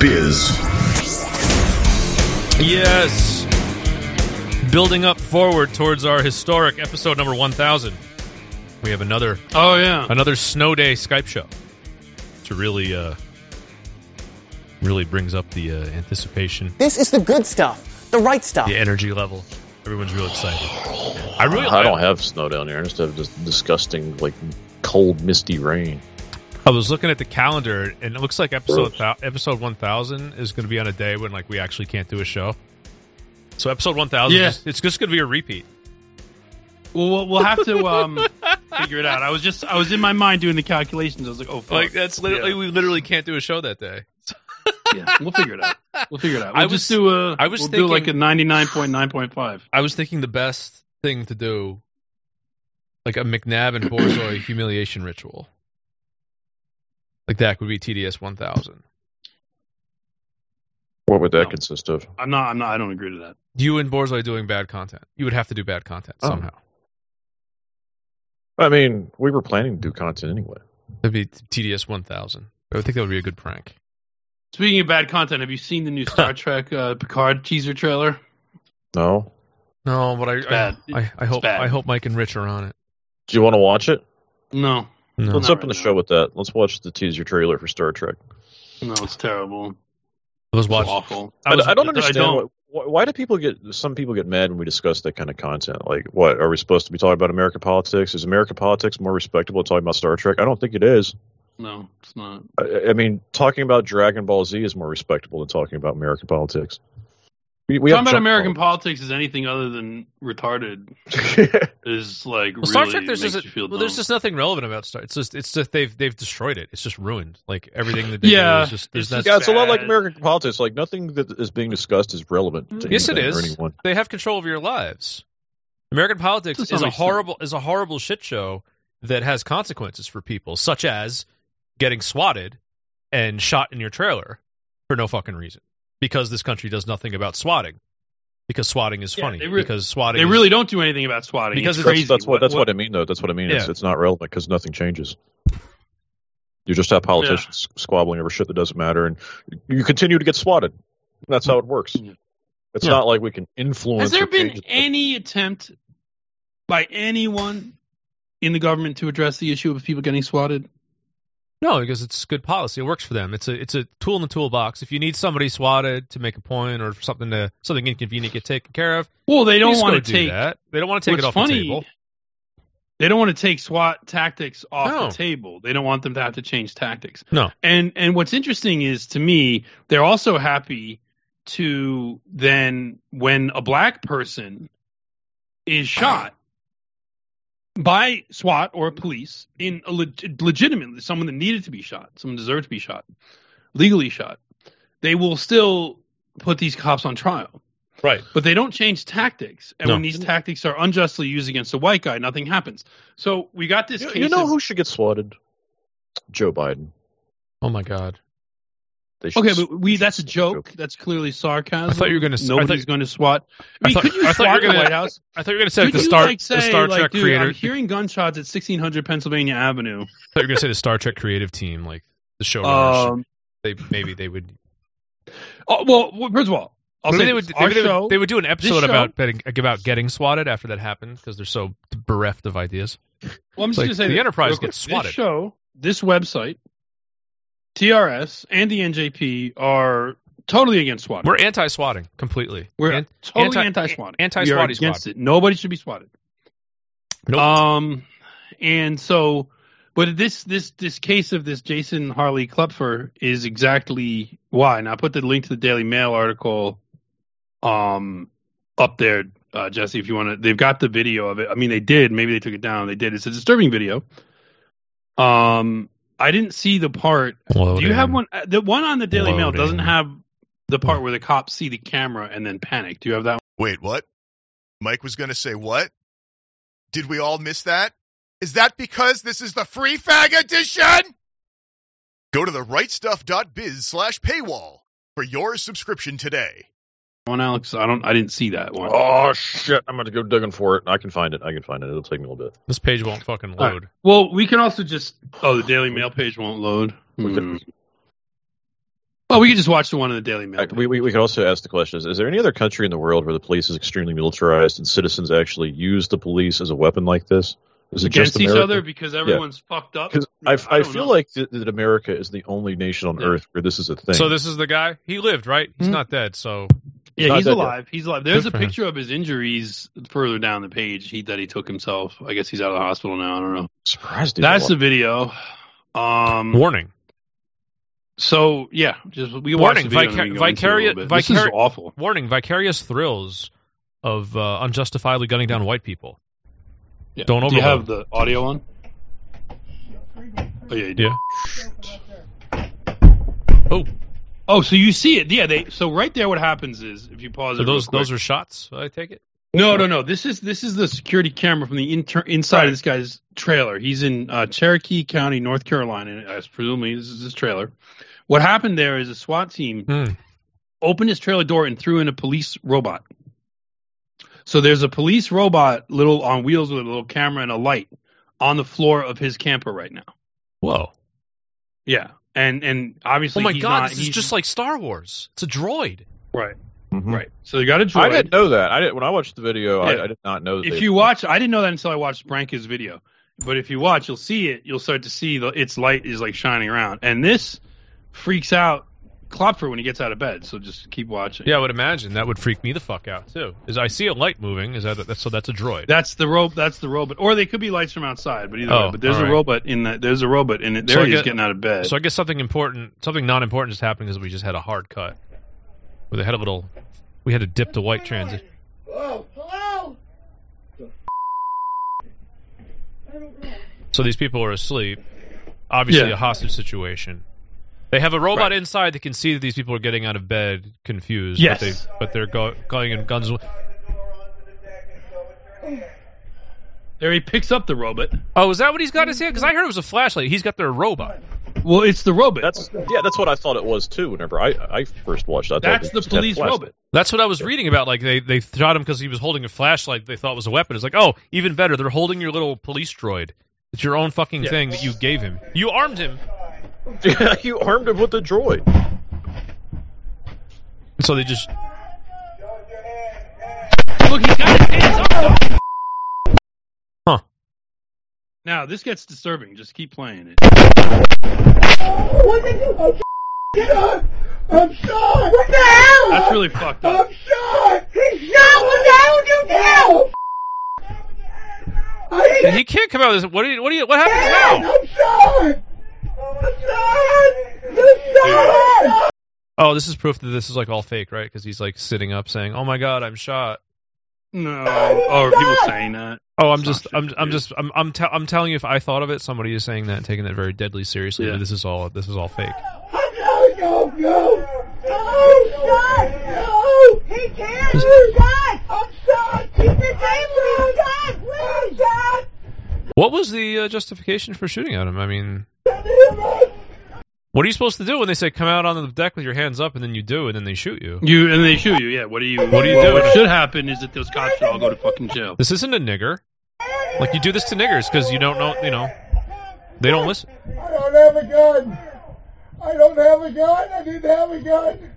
stuff.biz. Yes. Building up forward towards our historic episode number 1000. We have another Oh yeah. another snow day Skype show. To really uh really brings up the uh, anticipation, This is the good stuff, the right stuff. the energy level. Everyone's real excited. I really I don't have snow down here. I just have this disgusting, like, cold, misty rain. I was looking at the calendar and it looks like episode thou- episode 1000 is going to be on a day when like we actually can't do a show. So episode 1000 Yeah. is- it's just going to be a repeat. Well, we'll, we'll have to um, figure it out. I was just I was in my mind doing the calculations. I was like, oh, fuck. Like that's literally Yeah. we literally can't do a show that day. yeah, we'll figure it out. We'll figure it out. We'll I was- just do a. I was we'll do like a thinking- ninety nine point nine point five. I was thinking the best thing to do, like a McNabb and Borzoi humiliation ritual. Like that would be TDS 1000. What would that No. consist of? I'm not. I'm not. I don't agree to that. You and Borzoi doing bad content. You would have to do bad content Oh. somehow. I mean, we were planning to do content anyway. That'd be TDS 1000. I would think that would be a good prank. Speaking of bad content, have you seen the new Star Trek uh, Picard teaser trailer? No? No, but I I, bad. I, I hope bad. I hope Mike and Rich are on it. Do you want to watch it? No, No. Let's open right the now. show with that. Let's watch the teaser trailer for Star Trek. no, it's terrible. Let's It's watch. awful. I, was- I don't understand. don't. Why, why do people get? Some people get mad when we discuss that kind of content. Like, what are we supposed to be talking about? American politics? Is American politics more respectable than talking about Star Trek? I don't think it is. No, it's not. I, I mean, talking about Dragon Ball Z is more respectable than talking about American politics. We, we Talking about jump American politics is anything other than retarded is like Well, really Star Trek, there's makes just you feel well, there's just nothing relevant about Star. It's just it's just they've they've destroyed it. It's just ruined. Like everything that they Yeah, do is just it's not, just yeah, it's a lot like. American politics. Like nothing that is being discussed is relevant. To Yes, it anything or is. anyone. they have control of your lives. American politics is a extent. horrible is a horrible shit show that has consequences for people, such as getting swatted and shot in your trailer for no fucking reason because this country does nothing about swatting. Because swatting is Yeah, funny. re- because swatting They is- really don't do anything about swatting Because it's it's- crazy. That's, that's what that's what, I mean though. That's what I mean. It's, Yeah. it's not relevant because nothing changes. You just have politicians squabbling over shit that doesn't matter, and you continue to get swatted. That's how it works. Yeah. It's Yeah. not like we can influence. Has there been change it. any attempt by anyone in the government to address the issue of people getting swatted? No, because it's good policy. It works for them. It's a it's a tool in the toolbox. If you need somebody swatted to make a point or something to something inconvenient get taken care of, Well, they don't want to take. that. They don't want to take it off funny, the table. They don't want to take SWAT tactics off No. the table. They don't want them to have to change tactics. No. And and what's interesting is to me, they're also happy to then when a black person is uh-huh. shot by SWAT or police in a leg- legitimately someone that needed to be shot, someone deserved to be shot, legally shot, they will still put these cops on trial. Right. But they don't change tactics. And No. when these tactics are unjustly used against a white guy, nothing happens. So we got this You, case. you know of- who should get swatted? Joe Biden. Oh my god. They Okay, but we that's a swat joke. That's clearly sarcasm. I thought you were gonna s- I Nobody's thought- going to SWAT. I mean, thought- could you I thought you were SWAT the gonna- White House? I thought you were going to say Could the Star like say the Star like, Trek dude, creator. I'm hearing gunshots at 1600 Pennsylvania Avenue. I thought you were going to say the Star Trek creative team, like the showrunners. Um, they maybe they would. oh, well, well, first of all, I'll maybe say they would, maybe our they, show. would, they would do an episode about betting, about getting swatted after that happened because they're so bereft of ideas. well, I'm just like, going to say the this Enterprise real quick. gets swatted. This show, this website, TRS, and the NJP are totally against SWAT. We're anti-swatting completely. We're An- totally anti- anti-SWAT. anti-SWAT We are is against it. Nobody should be swatted. Nope. Um, and so, but this this this case of this Jason Harley Klopfer is exactly why. And I put the link to the Daily Mail article, um, up there uh, Jesse. If you want to, they've got the video of it. I mean, they did. Maybe they took it down. They did. It's a disturbing video. Um, I didn't see the part. Do you have one? uh, The one on the Daily Mail doesn't have the part where the cops see the camera and then panic. Do you have that? Wait, what? Mike was going to say what? Did we all miss that? Is that because this is the free fag edition? Go to the rightstuff.biz slash paywall for your subscription today. One, Alex. I don't. I didn't see that one. Oh shit! I'm gonna go digging for it. I can find it. I can find it. It'll take me a little bit. This page won't fucking All right. load. Well, we can also just. Oh, the Daily Mail page won't load. Hmm. Well, we could just watch the one in the Daily Mail. We, we, we could also ask the question: is, is there any other country in the world where the police is extremely militarized and citizens actually use the police as a weapon like this? Is it against just each other because everyone's fucked up. Because I, I, don't feel know. like that, that America is the only nation on Yeah. earth where this is a thing. So this is the guy. He lived, right? He's Hmm. not dead. So Yeah, Not he's that alive. He's alive. There's Good a for him. picture of his injuries further down the page. He that he took himself. I guess he's out of the hospital now. I don't know. surprised. he's That's the alive. video. Um. warning. So yeah, just we Warning, the video and vicar- we can go into it a vicari- little bit. This is awful. Warning: vicarious thrills of uh, unjustifiably gunning down white people. Yeah. Don't Do you have the audio on? Oh yeah, you do. Yeah. Oh, Oh, so you see it? Yeah. They. So right there, what happens is if you pause so it. those those are shots. I take it. No, no, no. This is this is the security camera from the inter- inside of this guy's trailer. He's in uh, Cherokee County, North Carolina. As presumably this is his trailer. What happened there is a SWAT team Hmm. opened his trailer door and threw in a police robot. So there's a police robot, little on wheels with a little camera and a light, on the floor of his camper right now. Whoa! Yeah, and and obviously, Oh my he's god! not, This is just like Star Wars. It's a droid. right, Mhm. right. So they got a droid. I didn't know that. I didn't when I watched the video. Yeah. I, I did not know that. if you watch, I didn't know that until I watched Branca's video. But if you watch, you'll see it. You'll start to see the its light is like shining around, and this freaks out Klopfer when he gets out of bed. So just keep watching. Yeah, I would imagine that would freak me the fuck out too. Is I see a light moving. Is that that's, so? That's a droid. That's the rope. That's the robot, or they could be lights from outside. But either Oh, way, but there's all a right. robot in that. There's a robot in it. There So I he getting out of bed. So I guess something important, something not important, just happened because we just had a hard cut. Where they had a little, we had to dip to white transit. So these people are asleep. Obviously, Yeah. a hostage situation. They have a robot inside that can see that these people are getting out of bed confused. Yes. But, they, but they're go, going in guns. there he picks up the robot. Oh, is that what he's got in his hand? Because I heard it was a flashlight. He's got their robot. Well, it's the robot. That's yeah. That's what I thought it was too. Whenever I I first watched, it. I thought That's the police flash- robot. That's what I was reading about. Like they they shot him because he was holding a flashlight. They thought was a weapon. It's like, oh, even better. They're holding your little police droid. It's your own fucking Yeah. thing that you gave him. You armed him. Yeah, you armed him with a droid. So they just Look, he's got his hands up. Huh. Now this gets disturbing. Just keep playing it. What did you? Oh, get up! I'm shot! What the hell? That's really fucked up. I'm shot! He's shot! What the hell did you do? I didn't he can't come out. With this. What do you? What do you? What happens now? I'm shot! Oh, this is proof that this is like all fake, right? Because he's like sitting up saying, "Oh my god, I'm shot." No. Oh, are people saying that? Oh, I'm just, I'm, I'm just, I'm, I'm, te- I'm telling you, if I thought of it, somebody is saying that and taking that very deadly seriously. Yeah. This is all, this is all fake. Go, go, go! No! He can't! I'm shot! I'm shot! Keep it I'm shot! I'm shot! What was the uh, justification for shooting at him? I mean, what are you supposed to do when they say come out on the deck with your hands up and then you do and then they shoot you? You and they shoot you. Yeah. What do you? What do you do? What should happen is that those cops should all go to fucking jail. This isn't a nigger. Like you do this to niggers because you don't know, you know, they don't listen. I don't have a gun! I don't have a gun! I didn't have a gun!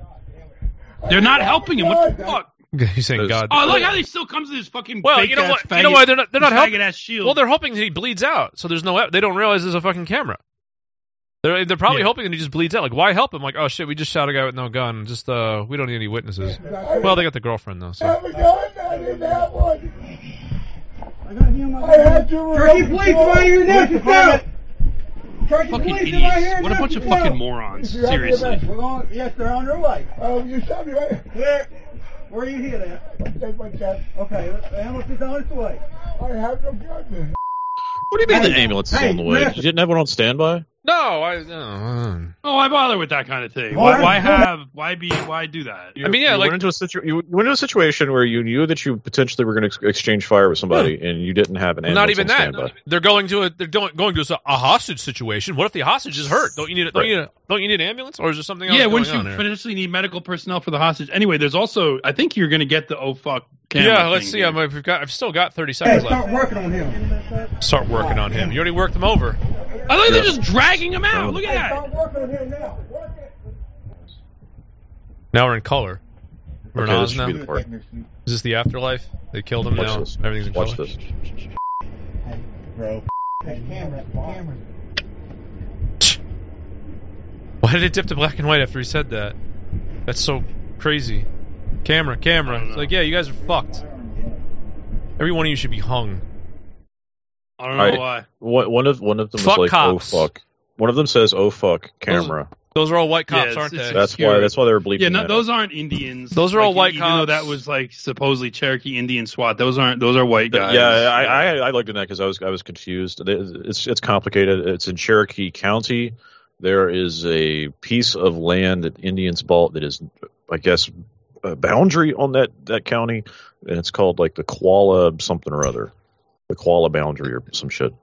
They're not helping him. What the fuck? He's saying God. Oh, look how he still comes to this fucking. Well, fake you know what? Faggot, You know why they're not? They're not helping. faggot ass shield. Well, they're hoping that he bleeds out, so there's no. They don't realize there's a fucking camera. They're they're probably Yeah. hoping that he just bleeds out. Like, why help him? Like, oh shit, we just shot a guy with no gun. Just uh, we don't need any witnesses. Well, they got the girlfriend though. So have a gun! I didn't one! I had to Turkey police right here next to Turkey fucking police idiots. What a bunch of fucking morons. You're out there, Seriously. man. We're going, yes, they're on their way. Oh, you shot me right here. Where are you here at? Take my gun. Okay, the ambulance is on its way. I have no gun. What do you mean the Hey, ambulance is hey, on the way? listen. You didn't have one on standby? No, I. Uh, Oh, why bother with that kind of thing? Why, why have? Why be? Why do that? You, I mean, yeah, you like- went into a situ- you went into a situation where you knew that you potentially were going to exchange fire with somebody, and you didn't have an ambulance not even on that. standby. They're going to a. They're going going to a, a hostage situation. What if the hostage is hurt? Don't you need? A, don't Right. you need? A, don't you need an ambulance, or is there something else? Yeah, going wouldn't you on here? potentially need medical personnel for the hostage? Anyway, there's also I think you're going to get the oh fuck. Camera Yeah, let's thing see. here. Um, I'm, I've got. I've still got 30 Hey, seconds start left. working on him. Start working on him. Oh. You already worked him over. I think they're just dragging him out. Look Hey, at start that. working on him now. Work. Now we're in color. We're Okay, in Oz now. be the part. Is this the afterlife? They killed him Watch now. this. Everything's in Watch color. this. Bro. Hey, camera, camera. Why did it dip to black and white after he said that? That's so crazy. Camera, I camera. It's like, yeah, you guys are fucked. Every one of you should be hung. I don't know Alright. why. One one of one of them Fuck is like, oh, cops. oh fuck. One of them says, "Oh fuck, camera." Those are all white Yeah, cops, it's- aren't it's- they? That's Scary. why. That's why they were bleeping. Yeah, no, that those out. aren't Indians. Those are all Like, white even though cops. that was like supposedly Cherokee Indian SWAT. Those aren't. Those are white guys. Yeah, I, I I looked at that because I was I was confused. It's it's complicated. It's in Cherokee County. There is a piece of land that Indians bought that is, I guess, a boundary on that that county, and it's called like the Qualla something or other, the Qualla boundary or some shit.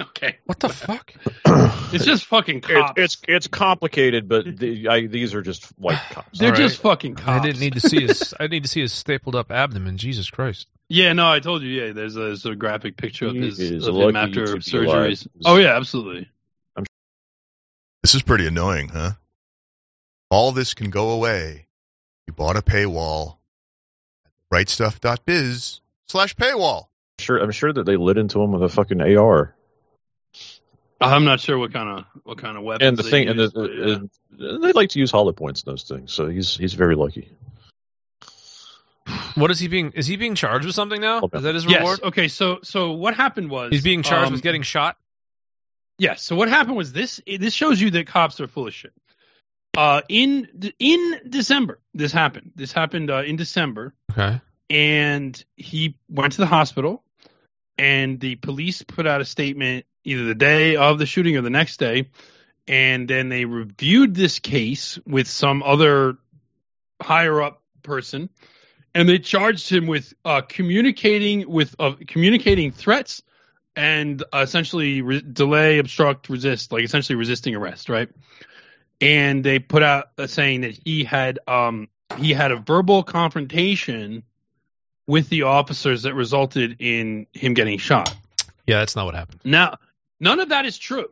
Okay. What the fuck? It's just fucking It, cops. it's it's complicated, but the, I, these are just white cops. They're All just right. fucking cops. I didn't need to see his. I need to see his stapled up abdomen. Jesus Christ. Yeah, no, I told you. Yeah, there's a, there's a graphic picture of his of him after surgeries. Oh yeah, absolutely. This is pretty annoying, huh? All this can go away. You bought a paywall. at Rightstuff.biz slash paywall. Sure, I'm sure that they lit into him with a fucking AR. I'm not sure what kind of what kind of weapon. And the they thing, and, the, but, yeah. and they like to use hollow points in those things. So he's he's very lucky. What is he being? Is he being charged with something now? Okay. Is that his yes. reward? Okay. So so what happened was He's being charged um, with getting shot. Yes. So what happened was this. This shows you that cops are full of shit. Uh, in in December, this happened. This happened uh, in December, Okay. and he went to the hospital, and the police put out a statement either the day of the shooting or the next day, and then they reviewed this case with some other higher up person, and they charged him with uh, communicating with uh, communicating threats and uh, essentially re- delay, obstruct, resist, like essentially resisting arrest, right? And they put out a saying that he had um, he had a verbal confrontation with the officers that resulted in him getting shot. Yeah, that's not what happened. Now, none of that is true.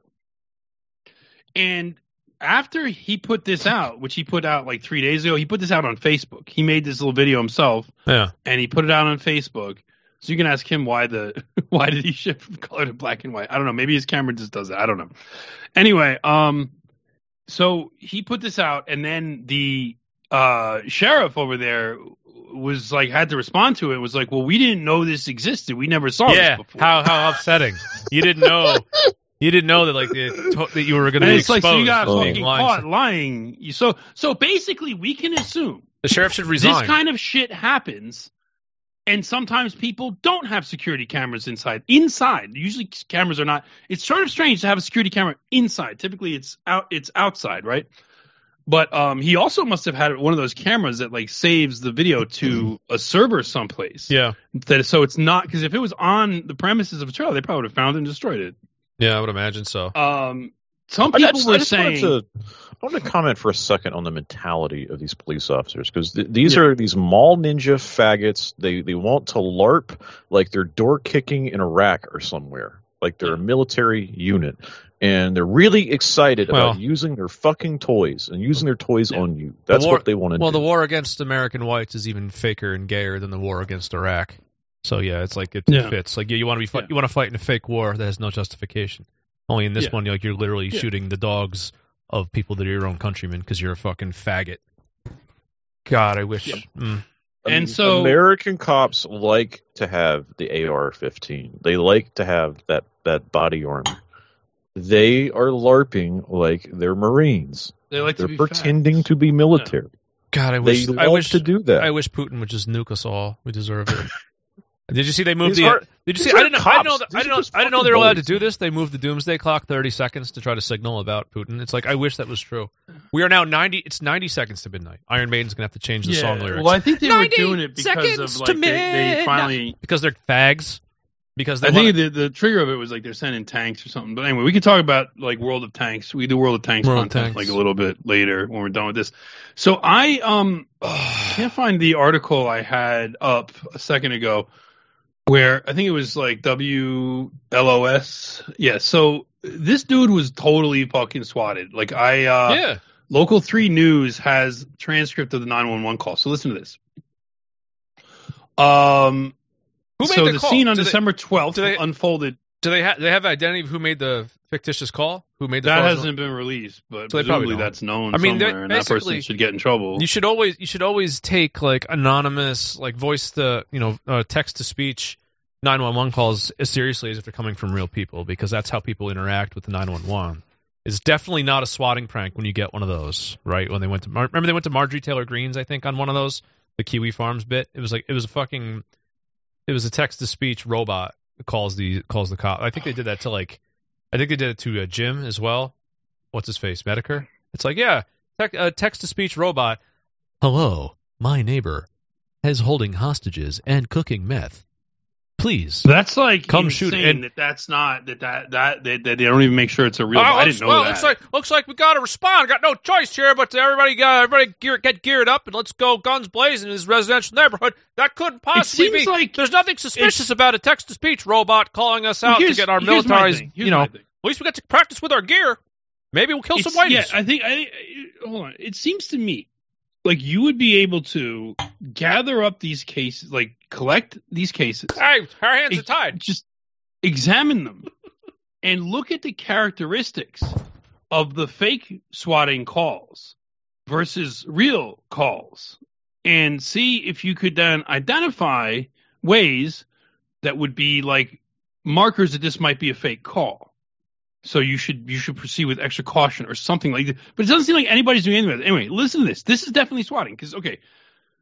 And after he put this out, which he put out like three days ago, he put this out on Facebook. He made this little video himself Yeah. and he put it out on Facebook. So you can ask him why the why did he shift from color to black and white? I don't know. Maybe his camera just does it. I don't know. Anyway, um, so he put this out, and then the uh sheriff over there was like had to respond to it. Was like, well, we didn't know this existed. We never saw yeah. this before. How how upsetting. You didn't know. You didn't know that like the, that you were going to be it's like exposed. so you got fucking lying. caught lying. You- So so basically, we can assume The sheriff should resign. this kind of shit happens and sometimes people don't have security cameras inside inside. Usually cameras are not it's sort of strange to have a security camera inside. Typically it's out it's outside right? But um he also must have had one of those cameras that like saves the video to a server someplace. Yeah. that so it's not because if it was on the premises of a trailer they probably would have found it and destroyed it. Yeah, I would imagine so. um some I people just- were I saying to- I want to comment for a second on the mentality of these police officers because th- these Yeah. are these mall ninja faggots. They they want to LARP like they're door kicking in Iraq or somewhere, like they're a military unit, and they're really excited Well- about using their fucking toys and using their toys Yeah. on you. That's war- what they want to Well, do. the war against American whites is even faker and gayer than the war against Iraq. So yeah, it's like it Yeah. fits. Like yeah, you want to be fight, Yeah. you want to fight in a fake war that has no justification. Only in this Yeah. one, you're like you're literally Yeah. shooting the dogs of people that are your own countrymen because you're a fucking faggot. God, I wish. Yeah. Mm. and so- American cops like to have the AR-15. They like to have that that body armor. They are LARPing like they're Marines. They like they're be pretending facts. to be military. God, I wish love I wish to do that. I wish Putin would just nuke us all. We deserve it. Did you see they moved These the? are- did you see? I are didn't know. I didn't know. cops. I These didn't know. I didn't know they were allowed to do this. They moved the doomsday clock 30 seconds to try to signal about Putin. It's like I wish that was true. We are now 90. It's 90 seconds to midnight. Iron Maiden's gonna have to change the song lyrics Well, I think they were doing it because seconds of to like they, they midnight. finally. because they're fags. Because they I wanna- think the, the trigger of it was like they're sending tanks or something. But anyway, we can talk about like World of Tanks. We do World of Tanks World of content Tanks. like a little bit later when we're done with this. So I um can't find the article I had up a second ago where I think it was like WLOS. Yeah. So this dude was totally fucking swatted. Like I uh yeah. Local 3 News has transcript of the 911 call. So listen to this. Um, Who made so the the call? scene on they- December 12th they- unfolded. Do they have? They have identity of who made the fictitious call? Who made the That hasn't been released, but So probably presumably that's known I mean, somewhere, and that person should get in trouble. You should always you should always take like anonymous like voice to you know uh, text to speech 911 calls as seriously as if they're coming from real people because that's how people interact with the 911. It's definitely not a swatting prank when you get one of those, right? When they went to Mar- remember they went to Marjorie Taylor Greene's I think on one of those the Kiwi Farms bit. It was like it was a fucking it was a text to speech robot calls the calls the cop. I think they did that to like I think they did it to uh, Jim as well. What's his face? Medicare. It's like yeah, tec- uh, text to speech robot. Hello, my neighbor is holding hostages and cooking meth. Please. that's like Come insane shoot, and- that that's not that that that, that, that they don't even make sure it's a real. Oh, I looks, didn't know well, that. looks like looks like we got to respond. Got no choice here, but everybody got everybody gear, get geared up and let's go guns blazing in this residential neighborhood. That couldn't possibly be. like There's nothing suspicious about a text to speech robot calling us Well, out to get our here's my militarized. You know, at least we got to practice with our gear. Maybe we'll kill some It's- whiteys. Yeah, I think I, I hold on. It seems to me like you would be able to gather up these cases, like collect these cases, hey, our hands are tied. just examine them and look at the characteristics of the fake swatting calls versus real calls and see if you could then identify ways that would be like markers that this might be a fake call. So you should you should proceed with extra caution or something like that. But it doesn't seem like anybody's doing anything. Anyway, listen to this. This is definitely swatting because okay.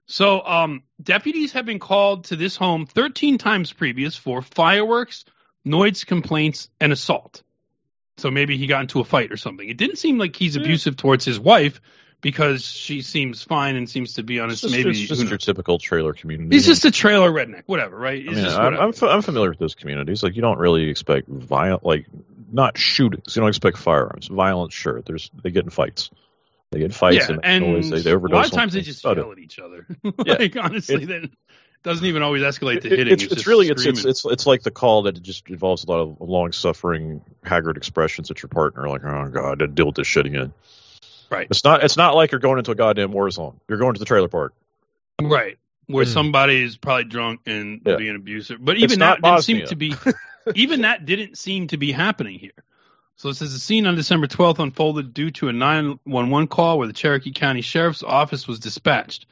So um, deputies have been called to this home 13 times previous for fireworks, noise complaints, and assault. So maybe he got into a fight or something. It didn't seem like he's abusive towards his wife because she seems fine and seems to be on his maybe. it's just your typical trailer community. He's just a trailer redneck, whatever, right? I mean, just I'm, whatever. I'm familiar with those communities. Like, you don't really expect violent, like, not shootings. You don't expect firearms. Violence, sure. There's they get in fights. They get in fights yeah, and, and always they, they a overdose. lot of times they just yell at each other. Yeah. like honestly, It- then doesn't even always escalate to It- hitting. it's, it's just really it's, it's it's it's like the call that just involves a lot of long suffering, haggard expressions at your partner, like "Oh God, I deal with this shit again." Right. It's not it's not like you're going into a goddamn war zone. You're going to the trailer park. right where Hmm. somebody is probably drunk and Yeah. being abusive. But It's even not that didn't seem to be. even that didn't seem to be happening here. So it says the scene on December 12th unfolded due to a 911 call where the Cherokee County Sheriff's Office was dispatched.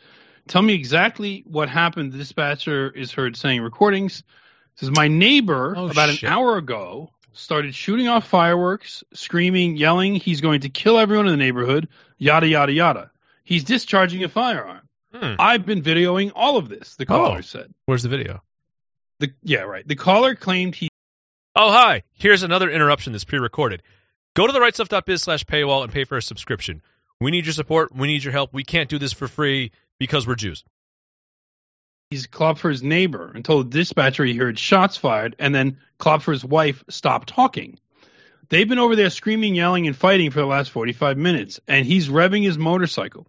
Tell me exactly what happened. The dispatcher is heard saying recordings. It says my neighbor Oh, about shit. an hour ago started shooting off fireworks, screaming, yelling, he's going to kill everyone in the neighborhood, yada yada yada. He's discharging a firearm. Hmm. I've been videoing all of this, the caller Oh. said. Where's the video? The, yeah, right. The caller claimed he Oh, hi. Here's another interruption that's pre-recorded. Go to the rightstuff.biz slash paywall and pay for a subscription. We need your support. We need your help. We can't do this for free because we're Jews. he's Klopfer's neighbor and told the dispatcher he heard shots fired, and then Klopfer's wife stopped talking. They've been over there screaming, yelling, and fighting for the last 45 minutes, and he's revving his motorcycle.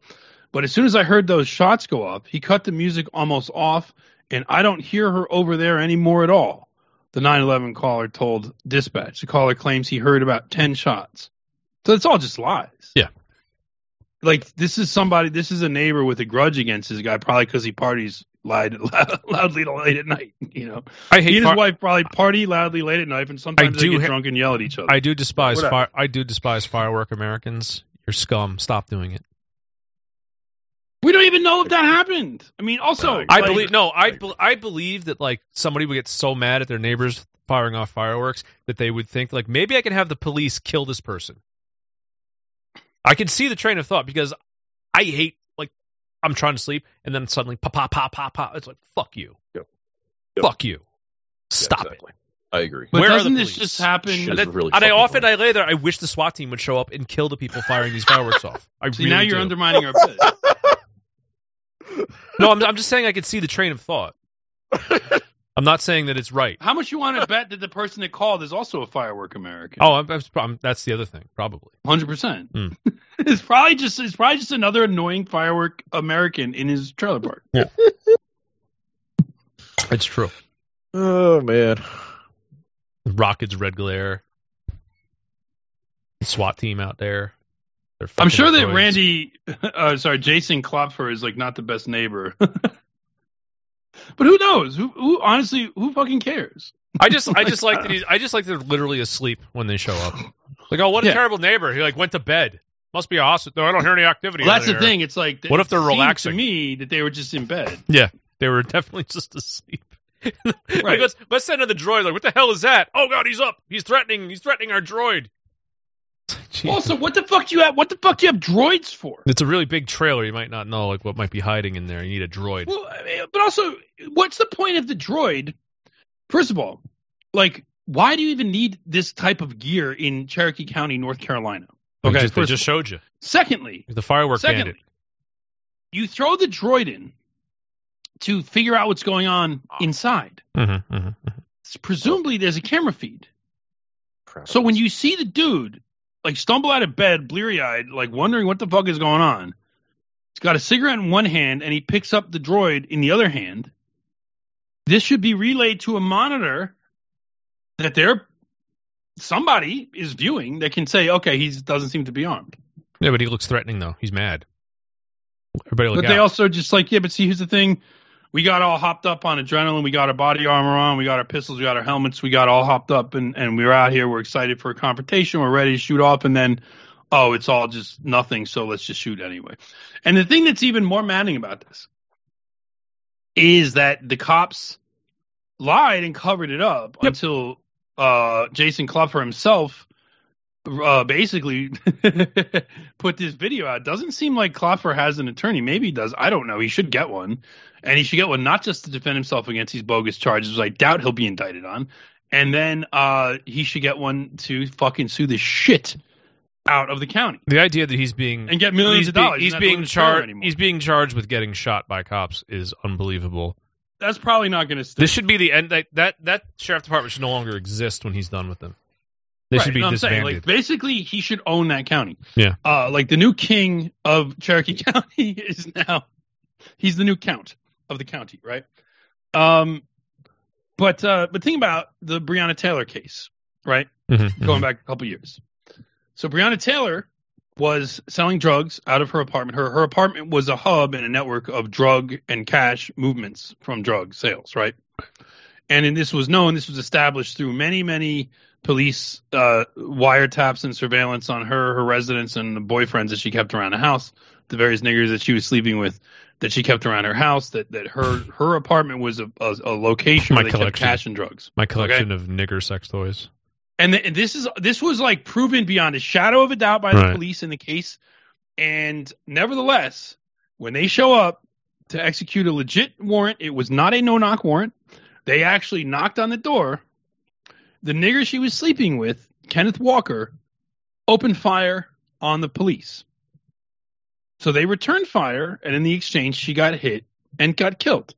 But as soon as I heard those shots go off, he cut the music almost off, and I don't hear her over there anymore at all. The 911 caller told dispatch. The caller claims he heard about 10 shots. So it's all just lies. Yeah. Like, this is somebody, this is a neighbor with a grudge against this guy, probably because he parties lied loudly late at night. You know, I he hate. and Far- his wife probably party loudly late at night, and sometimes they do get ha- drunk and yell at each other. I do despise. Fire- I do despise firework Americans. You're scum. Stop doing it. We don't even know if that happened. I mean, also, I like- believe no. I be- I believe that like somebody would get so mad at their neighbors firing off fireworks that they would think like maybe I can have the police kill this person. I can see the train of thought because I hate like I'm trying to sleep, and then suddenly pop, pop, pop, pop, pop. It's like fuck you, Yep. Yep. fuck you, stop Yeah, exactly. I agree. But Where doesn't this just happen? Shit. it. This And, is really and I often funny. I lay there. I wish the SWAT team would show up and kill the people firing these fireworks off. I See, really now you're do. undermining our bit. No, I'm, I'm just saying I could see the train of thought. I'm not saying that it's right. How much you want to bet that the person that called is also a firework American? Oh, I'm, I'm, I'm- that's the other thing, probably. Hundred percent. Hmm. It's probably just it's probably just another annoying firework American in his trailer park. Yeah, it's true. Oh man. Rockets, red glare, SWAT team out there. They're I'm sure that droids. Randy, uh, sorry, Jason Klopfer is like not the best neighbor. but who knows? Who, who honestly, who fucking cares? I just, I just like that. He's, I just like they're literally asleep when they show up. Like, oh, what a Yeah. terrible neighbor. He like went to bed. Must be awesome. No, I don't hear any activity. Well, that's the there. thing. It's like What if they're relaxing? To me, that they were just in bed. Yeah, they were definitely just asleep. Like, Right. let's let's send in the droid. Like, what the hell is that? Oh god, he's up. He's threatening. He's threatening our droid. Jesus. Also, what the fuck do you have? What the fuck do you have droids for? it's a really big trailer. You might not know like what might be hiding in there. You need a droid. Well, I mean, but also, what's the point of the droid? First of all, like, why do you even need this type of gear in Cherokee County, North Carolina? They Okay, just, they just showed you Secondly, the firework secondly, bandit. you throw the droid in to figure out what's going on inside. Mm-hmm, mm-hmm. Presumably, there's a camera feed. Crap. So when you see the dude like stumble out of bed, bleary eyed, like wondering what the fuck is going on, he's got a cigarette in one hand and he picks up the droid in the other hand. This should be relayed to a monitor that there somebody is viewing that can say, okay, he doesn't seem to be armed. Yeah, but he looks threatening though. He's mad. Everybody look but out. they also just like, yeah, but see, here's the thing. We got all hopped up on adrenaline. We got our body armor on. We got our pistols. We got our helmets. We got all hopped up, and, and we were out here. We're excited for a confrontation. We're ready to shoot off, and then, oh, it's all just nothing. So let's just shoot anyway. And the thing that's even more maddening about this is that the cops lied and covered it up Yep. until uh, Jason Klopfer himself uh, basically put this video out. Doesn't seem like Klopfer has an attorney. Maybe he does. I don't know. He should get one, and he should get one not just to defend himself against these bogus charges, which I doubt he'll be indicted on, and then uh, he should get one to fucking sue the shit out of the county the idea that he's being and get millions of dollars. he's He's being charged. He's being charged with getting shot by cops is unbelievable. That's probably not going to. This should be the end. That, that that sheriff department should no longer exist when he's done with them. They Right, should be I'm saying, like basically he should own that county. Yeah. Uh, like the new king of Cherokee County is now he's the new count of the county, right? Um, but uh, but think about the Breonna Taylor case, right? Mhm, Going mhm. back a couple years. So Breonna Taylor was selling drugs out of her apartment. Her her apartment was a hub and a network of drug and cash movements from drug sales, right? And then this was known. This was established through many many police uh, wiretaps and surveillance on her, her residence, and the boyfriends that she kept around the house, the various niggers that she was sleeping with, that she kept around her house. That that her her apartment was a, a, a location My where they kept collection. cash and drugs. My collection of nigger sex toys. And th- this is this was like proven beyond a shadow of a doubt by the Right. police in the case. And nevertheless, when they show up to execute a legit warrant, it was not a no knock warrant. They actually knocked on the door. The nigger she was sleeping with, Kenneth Walker, opened fire on the police. So they returned fire, and in the exchange, she got hit and got killed.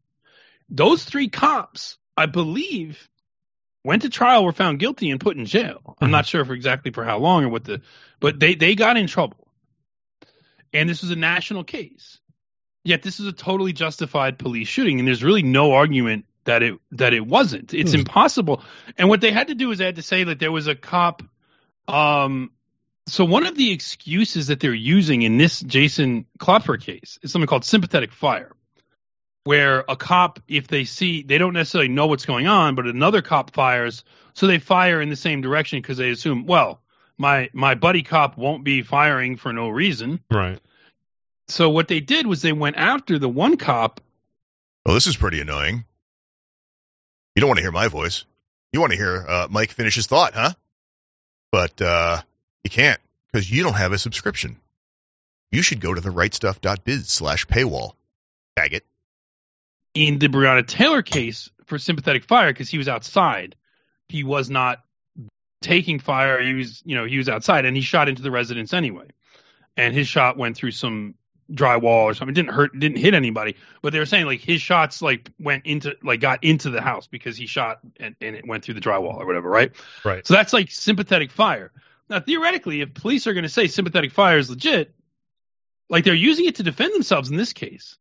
Those three cops, I believe, went to trial, were found guilty, and put in jail. I'm Mhm. not sure for exactly for how long or what the, but they they got in trouble, and this was a national case. Yet this is a totally justified police shooting, and there's really no argument that it that it wasn't. It's Hmm. impossible. And what they had to do is they had to say that there was a cop. Um, so one of the excuses that they're using in this Jason Klopfer case is something called sympathetic fire where a cop, if they see, they don't necessarily know what's going on, but another cop fires, so they fire in the same direction because they assume, well, my my buddy cop won't be firing for no reason. Right. So what they did was they went after the one cop. Well, this is pretty annoying. You don't want to hear my voice. You want to hear uh, Mike finish his thought, huh? But uh, you can't because you don't have a subscription. you should go to the rightstuff.biz slash paywall. Faggot. in the Breonna Taylor case for sympathetic fire because he was outside. He was not taking fire. He was, you know, he was outside and he shot into the residence anyway. And his shot went through some drywall or something. It didn't hurt, didn't hit anybody. But they were saying like his shots like went into, like got into the house because he shot and, and it went through the drywall or whatever, right? Right. So that's like sympathetic fire. Now, theoretically, if police are going to say sympathetic fire is legit, like they're using it to defend themselves in this case.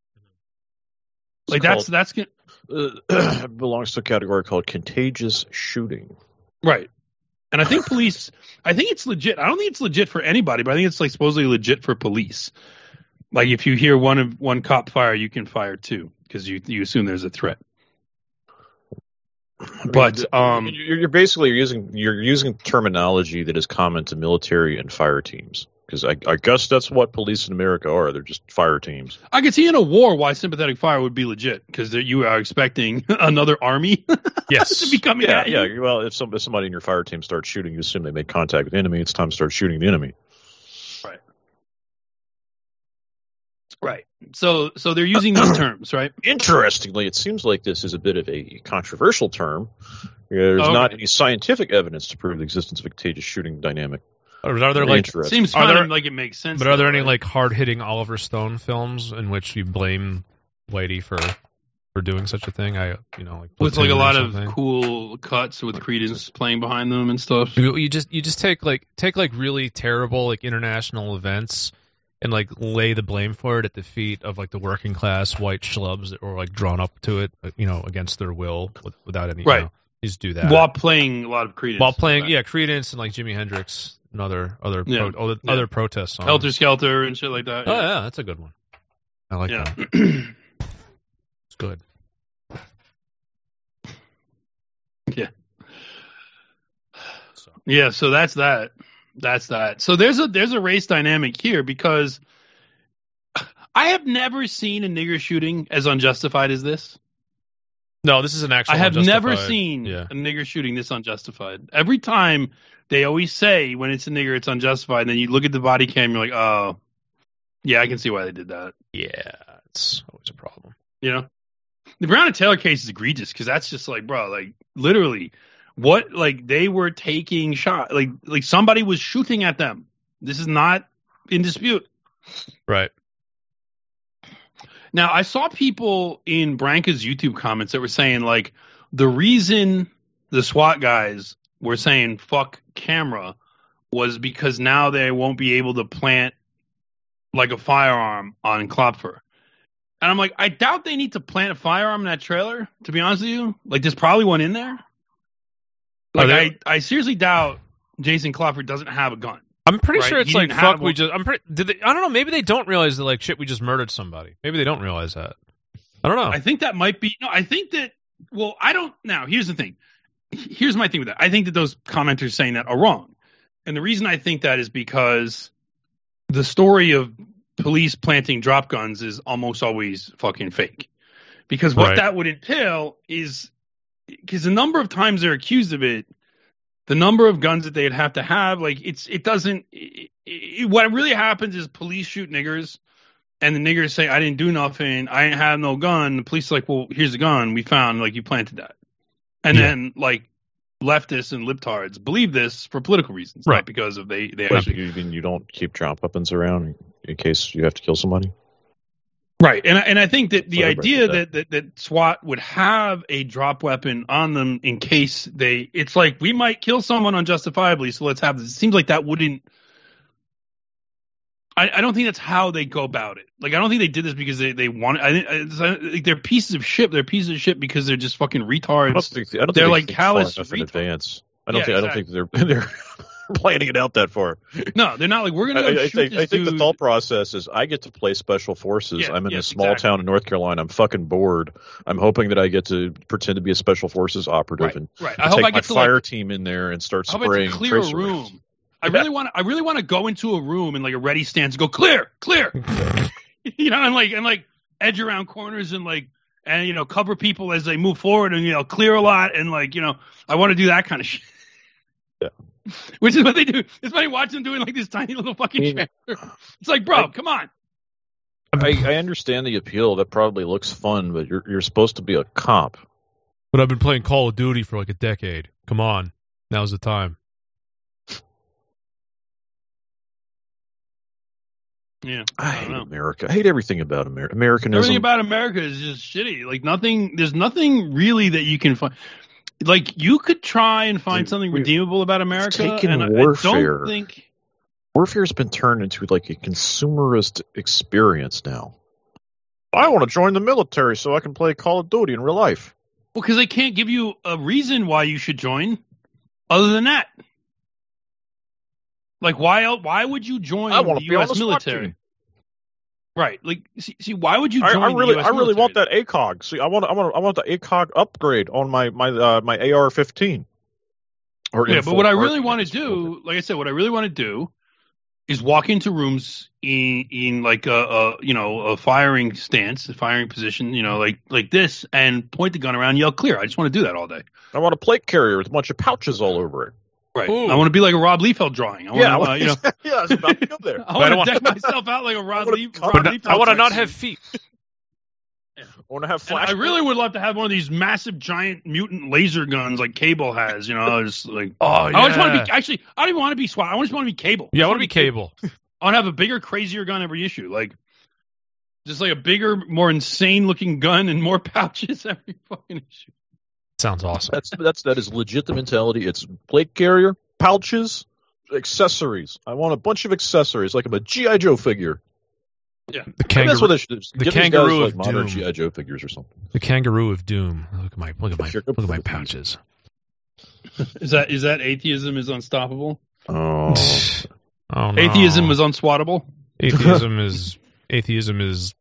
It's Like that's called- that's gonna, uh, belongs to a category called contagious shooting. Right. And I think police, I think it's legit. I don't think it's legit for anybody, but I think it's like supposedly legit for police. Like if you hear one of one cop fire, you can fire two because you you assume there's a threat. But um, you're, you're basically using you're using terminology that is common to military and fire teams because I, I guess that's what police in America are. They're just fire teams. I could see in a war why sympathetic fire would be legit because you are expecting another army Yes. to be coming Yeah, at you. yeah. Well, if, some, if somebody in your fire team starts shooting, you assume they made contact with the enemy. It's time to start shooting the enemy. Right. So so they're using these terms, right? Interestingly, it seems like this is a bit of a controversial term. There's Okay. not any scientific evidence to prove the existence of a contagious shooting dynamic. Are are there like Interesting. Seems Are there- like it makes sense. But are there any right? like hard hitting Oliver Stone films in which you blame Whitey for for doing such a thing? I you know like with like a lot of cool cuts with Creedence playing behind them and stuff? You, you just you just take like take like really terrible like international events and like lay the blame for it at the feet of like the working class white schlubs that were like drawn up to it, you know, against their will without any. Right. You know, just do that While playing a lot of Creedence. While playing, yeah, Creedence and like Jimi Hendrix and other other Yeah. pro, other, Yeah. other protest songs. Helter Skelter and shit like that. Oh yeah, that's a good one. I like yeah. that. It's good. yeah. So. Yeah, so that's that. That's that. So there's a there's a race dynamic here because I have never seen a nigger shooting as unjustified as this. No, this is an actual. I have never seen Yeah. a nigger shooting this unjustified. Every time they always say when it's a nigger it's unjustified, and then you look at the body cam, you're like, oh, yeah, I can see why they did that. Yeah, it's always a problem. You know, the Breonna Taylor case is egregious because that's just like, bro, like literally, what like they were taking shot, like like somebody was shooting at them. This is not in dispute. Right. Now, I saw people in Branca's YouTube comments that were saying like the reason the SWAT guys were saying fuck camera was because now they won't be able to plant like a firearm on Klopfer. And I'm like, I doubt they need to plant a firearm in that trailer, to be honest with you. Like there's probably one in there. Like they- I, I seriously doubt Jason Klopfer doesn't have a gun. I'm pretty Right, sure it's he like fuck. We just. I'm pretty. Did they? I don't know. Maybe they don't realize that like shit. We just murdered somebody. Maybe they don't realize that. I don't know. I think that might be no. I think that. Well, I don't. Now, here's the thing. Here's my thing with that. I think that those commenters saying that are wrong, and the reason I think that is because the story of police planting drop guns is almost always fucking fake. Because what Right. that would entail is because the number of times they're accused of it, the number of guns that they'd have to have, like it's it doesn't. It, it, what really happens is police shoot niggers and the niggers say, I didn't do nothing, I ain't have no gun. The police are like, well, here's the gun we found, like you planted that. And Yeah. then like leftists and libtards believe this for political reasons, Right. not because of they they But actually you, you, you don't keep drop weapons around in case you have to kill somebody. Right. And I- and I think that the idea that, that that SWAT would have a drop weapon on them in case they, it's like we might kill someone unjustifiably, so let's have this. It seems like that wouldn't. I, I don't think that's how they go about it. Like I don't think they did this because they they want. I think like they're pieces of shit. They're pieces of shit because they're just fucking retards. I don't think, I don't They're think like they think far callous retards. advance. I don't Yeah, think I don't think they're they're planning it out that far. No, they're not like we're gonna go I shoot think I think the thought process is I get to play special forces. Yeah, I'm in a small exactly. town in North Carolina. I'm fucking bored. I'm hoping that I get to pretend to be a special forces operative Right, and right. I and hope take I my get to fire like, team in there and start I I spraying clear a room. rays. I really want to. I really want to go into a room and like a ready stance, go clear, clear. you know, and like and like edge around corners and like and you know cover people as they move forward and you know clear a lot and like you know I want to do that kind of shit. which is what they do. It's funny watching them doing like this tiny little fucking. I mean, trailer. It's like, bro, I- come on. I, I understand the appeal. That probably looks fun, but you're you're supposed to be a cop. But I've been playing Call of Duty for like a decade. Come on, now's the time. Yeah, I I hate know. America. I hate everything about America. Americanism. Everything about America is just shitty. Like nothing. There's nothing really that you can find. Like you could try and find We- something redeemable about America. and I- I warfare. don't think. warfare's been turned into like a consumerist experience now. I want to join the military so I can play Call of Duty in real life. Well, because they can't give you a reason why you should join, other than that. Like why? Why would you join I the to be on U.S. military? Team. Right. Like, see, see, why would you I, join? I really, the US I really want that? ACOG. See, I want, I want, I want the ACOG upgrade on my my uh, my AR-15. Or Yeah, but what I really want to do, like I said, what I really want to do is walk into rooms in in like a, a you know a firing stance, a firing position, you know, like like this, and point the gun around, yell clear. I just want to do that all day. I want a plate carrier with a bunch of pouches all over it. Right. Ooh. I want to be like a Rob Liefeld drawing. I want yeah, I to, uh, want, you know, yeah, I was about to go there. I want to deck myself out like a Rob, Lief, Rob But Liefeld. I want to not have feet. I want to have flash. I really would love to have one of these massive, giant mutant laser guns like Cable has. You know, just like Oh yeah. I just want to be. Actually, I don't even want to be SWAT. I just want to be Cable. Yeah, I want to be cable. I want to have a bigger, crazier gun every issue. Like, just like a bigger, more insane looking gun and more pouches every fucking issue. Sounds awesome. That's that's that is legit the mentality. It's plate carrier, pouches, accessories. I want a bunch of accessories, like I'm a GI Joe figure. Yeah, The kangaroo, that's what they should do. the Give these guys, kangaroo like of modern doom. GI Joe figures or something. the kangaroo of doom. Look at my look at my Here, look at my pouches. Is that is that atheism is unstoppable? Oh, Oh no. Atheism is unswattable. atheism is atheism is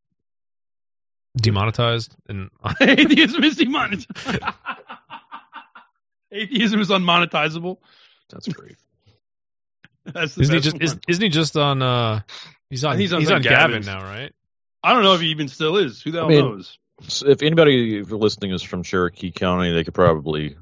demonetized and atheism is demonetized. atheism is unmonetizable. that's great. That's the isn't he just one. is, isn't he just on uh he's on He's he's on on, Gavin now right I don't know if he even still is. Who the hell I mean- knows? So if anybody listening is from Cherokee County, they could probably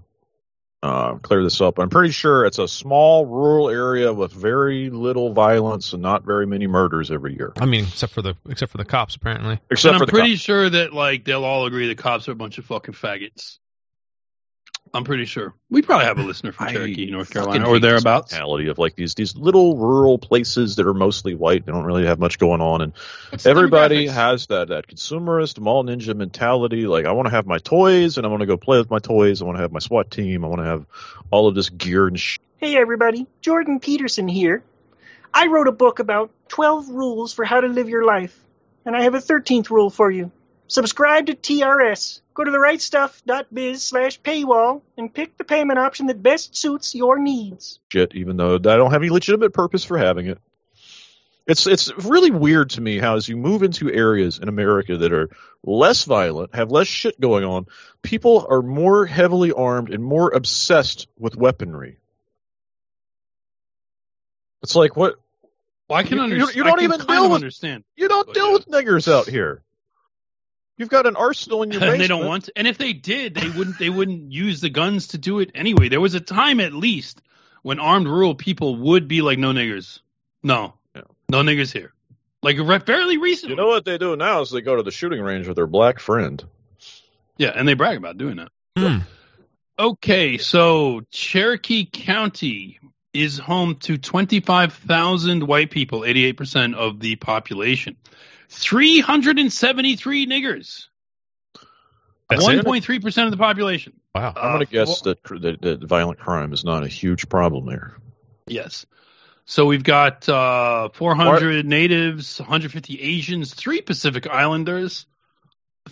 uh, clear this up. I'm pretty sure it's a small rural area with very little violence and not very many murders every year, I mean except for the except for the cops apparently except and for I'm the pretty cops. sure that like they'll all agree the cops are a bunch of fucking faggots. I'm pretty sure. We probably have a listener from I Cherokee, North Carolina, or thereabouts. mentality of like these these little rural places that are mostly white. They don't really have much going on, and What's the everybody has that that consumerist mall ninja mentality. Like I want to have my toys, and I want to go play with my toys. I want to have my SWAT team. I want to have all of this gear and sh- Hey everybody, Jordan Peterson here. I wrote a book about 12 rules for how to live your life, and I have a 13th rule for you. Subscribe to TRS. Go to therightstuff.biz slash paywall and pick the payment option that best suits your needs. shit, even though I don't have any legitimate purpose for having it. It's it's really weird to me how as you move into areas in America that are less violent, have less shit going on, people are more heavily armed and more obsessed with weaponry. It's like what Well, I can You- you- understand. you don't I can even kind deal of with- understand. you don't deal yeah. with niggers out here. You've got an arsenal in your and basement. they don't want to. And if they did, they wouldn't. They wouldn't use the guns to do it anyway. There was a time, at least, when armed rural people would be like, "No niggers, no, Yeah. no niggers here." Like re- fairly recently, You know what they do now is they go to the shooting range with their black friend. yeah, and they brag about doing that. Hmm. Okay, so Cherokee County is home to 25,000 white people, 88% of the population. 373 niggers. That's 1.3% of the population. wow I'm going Uh, to guess that, cr- that that violent crime is not a huge problem there. Yes. So we've got uh, 400 natives, 150 Asians, three Pacific Islanders,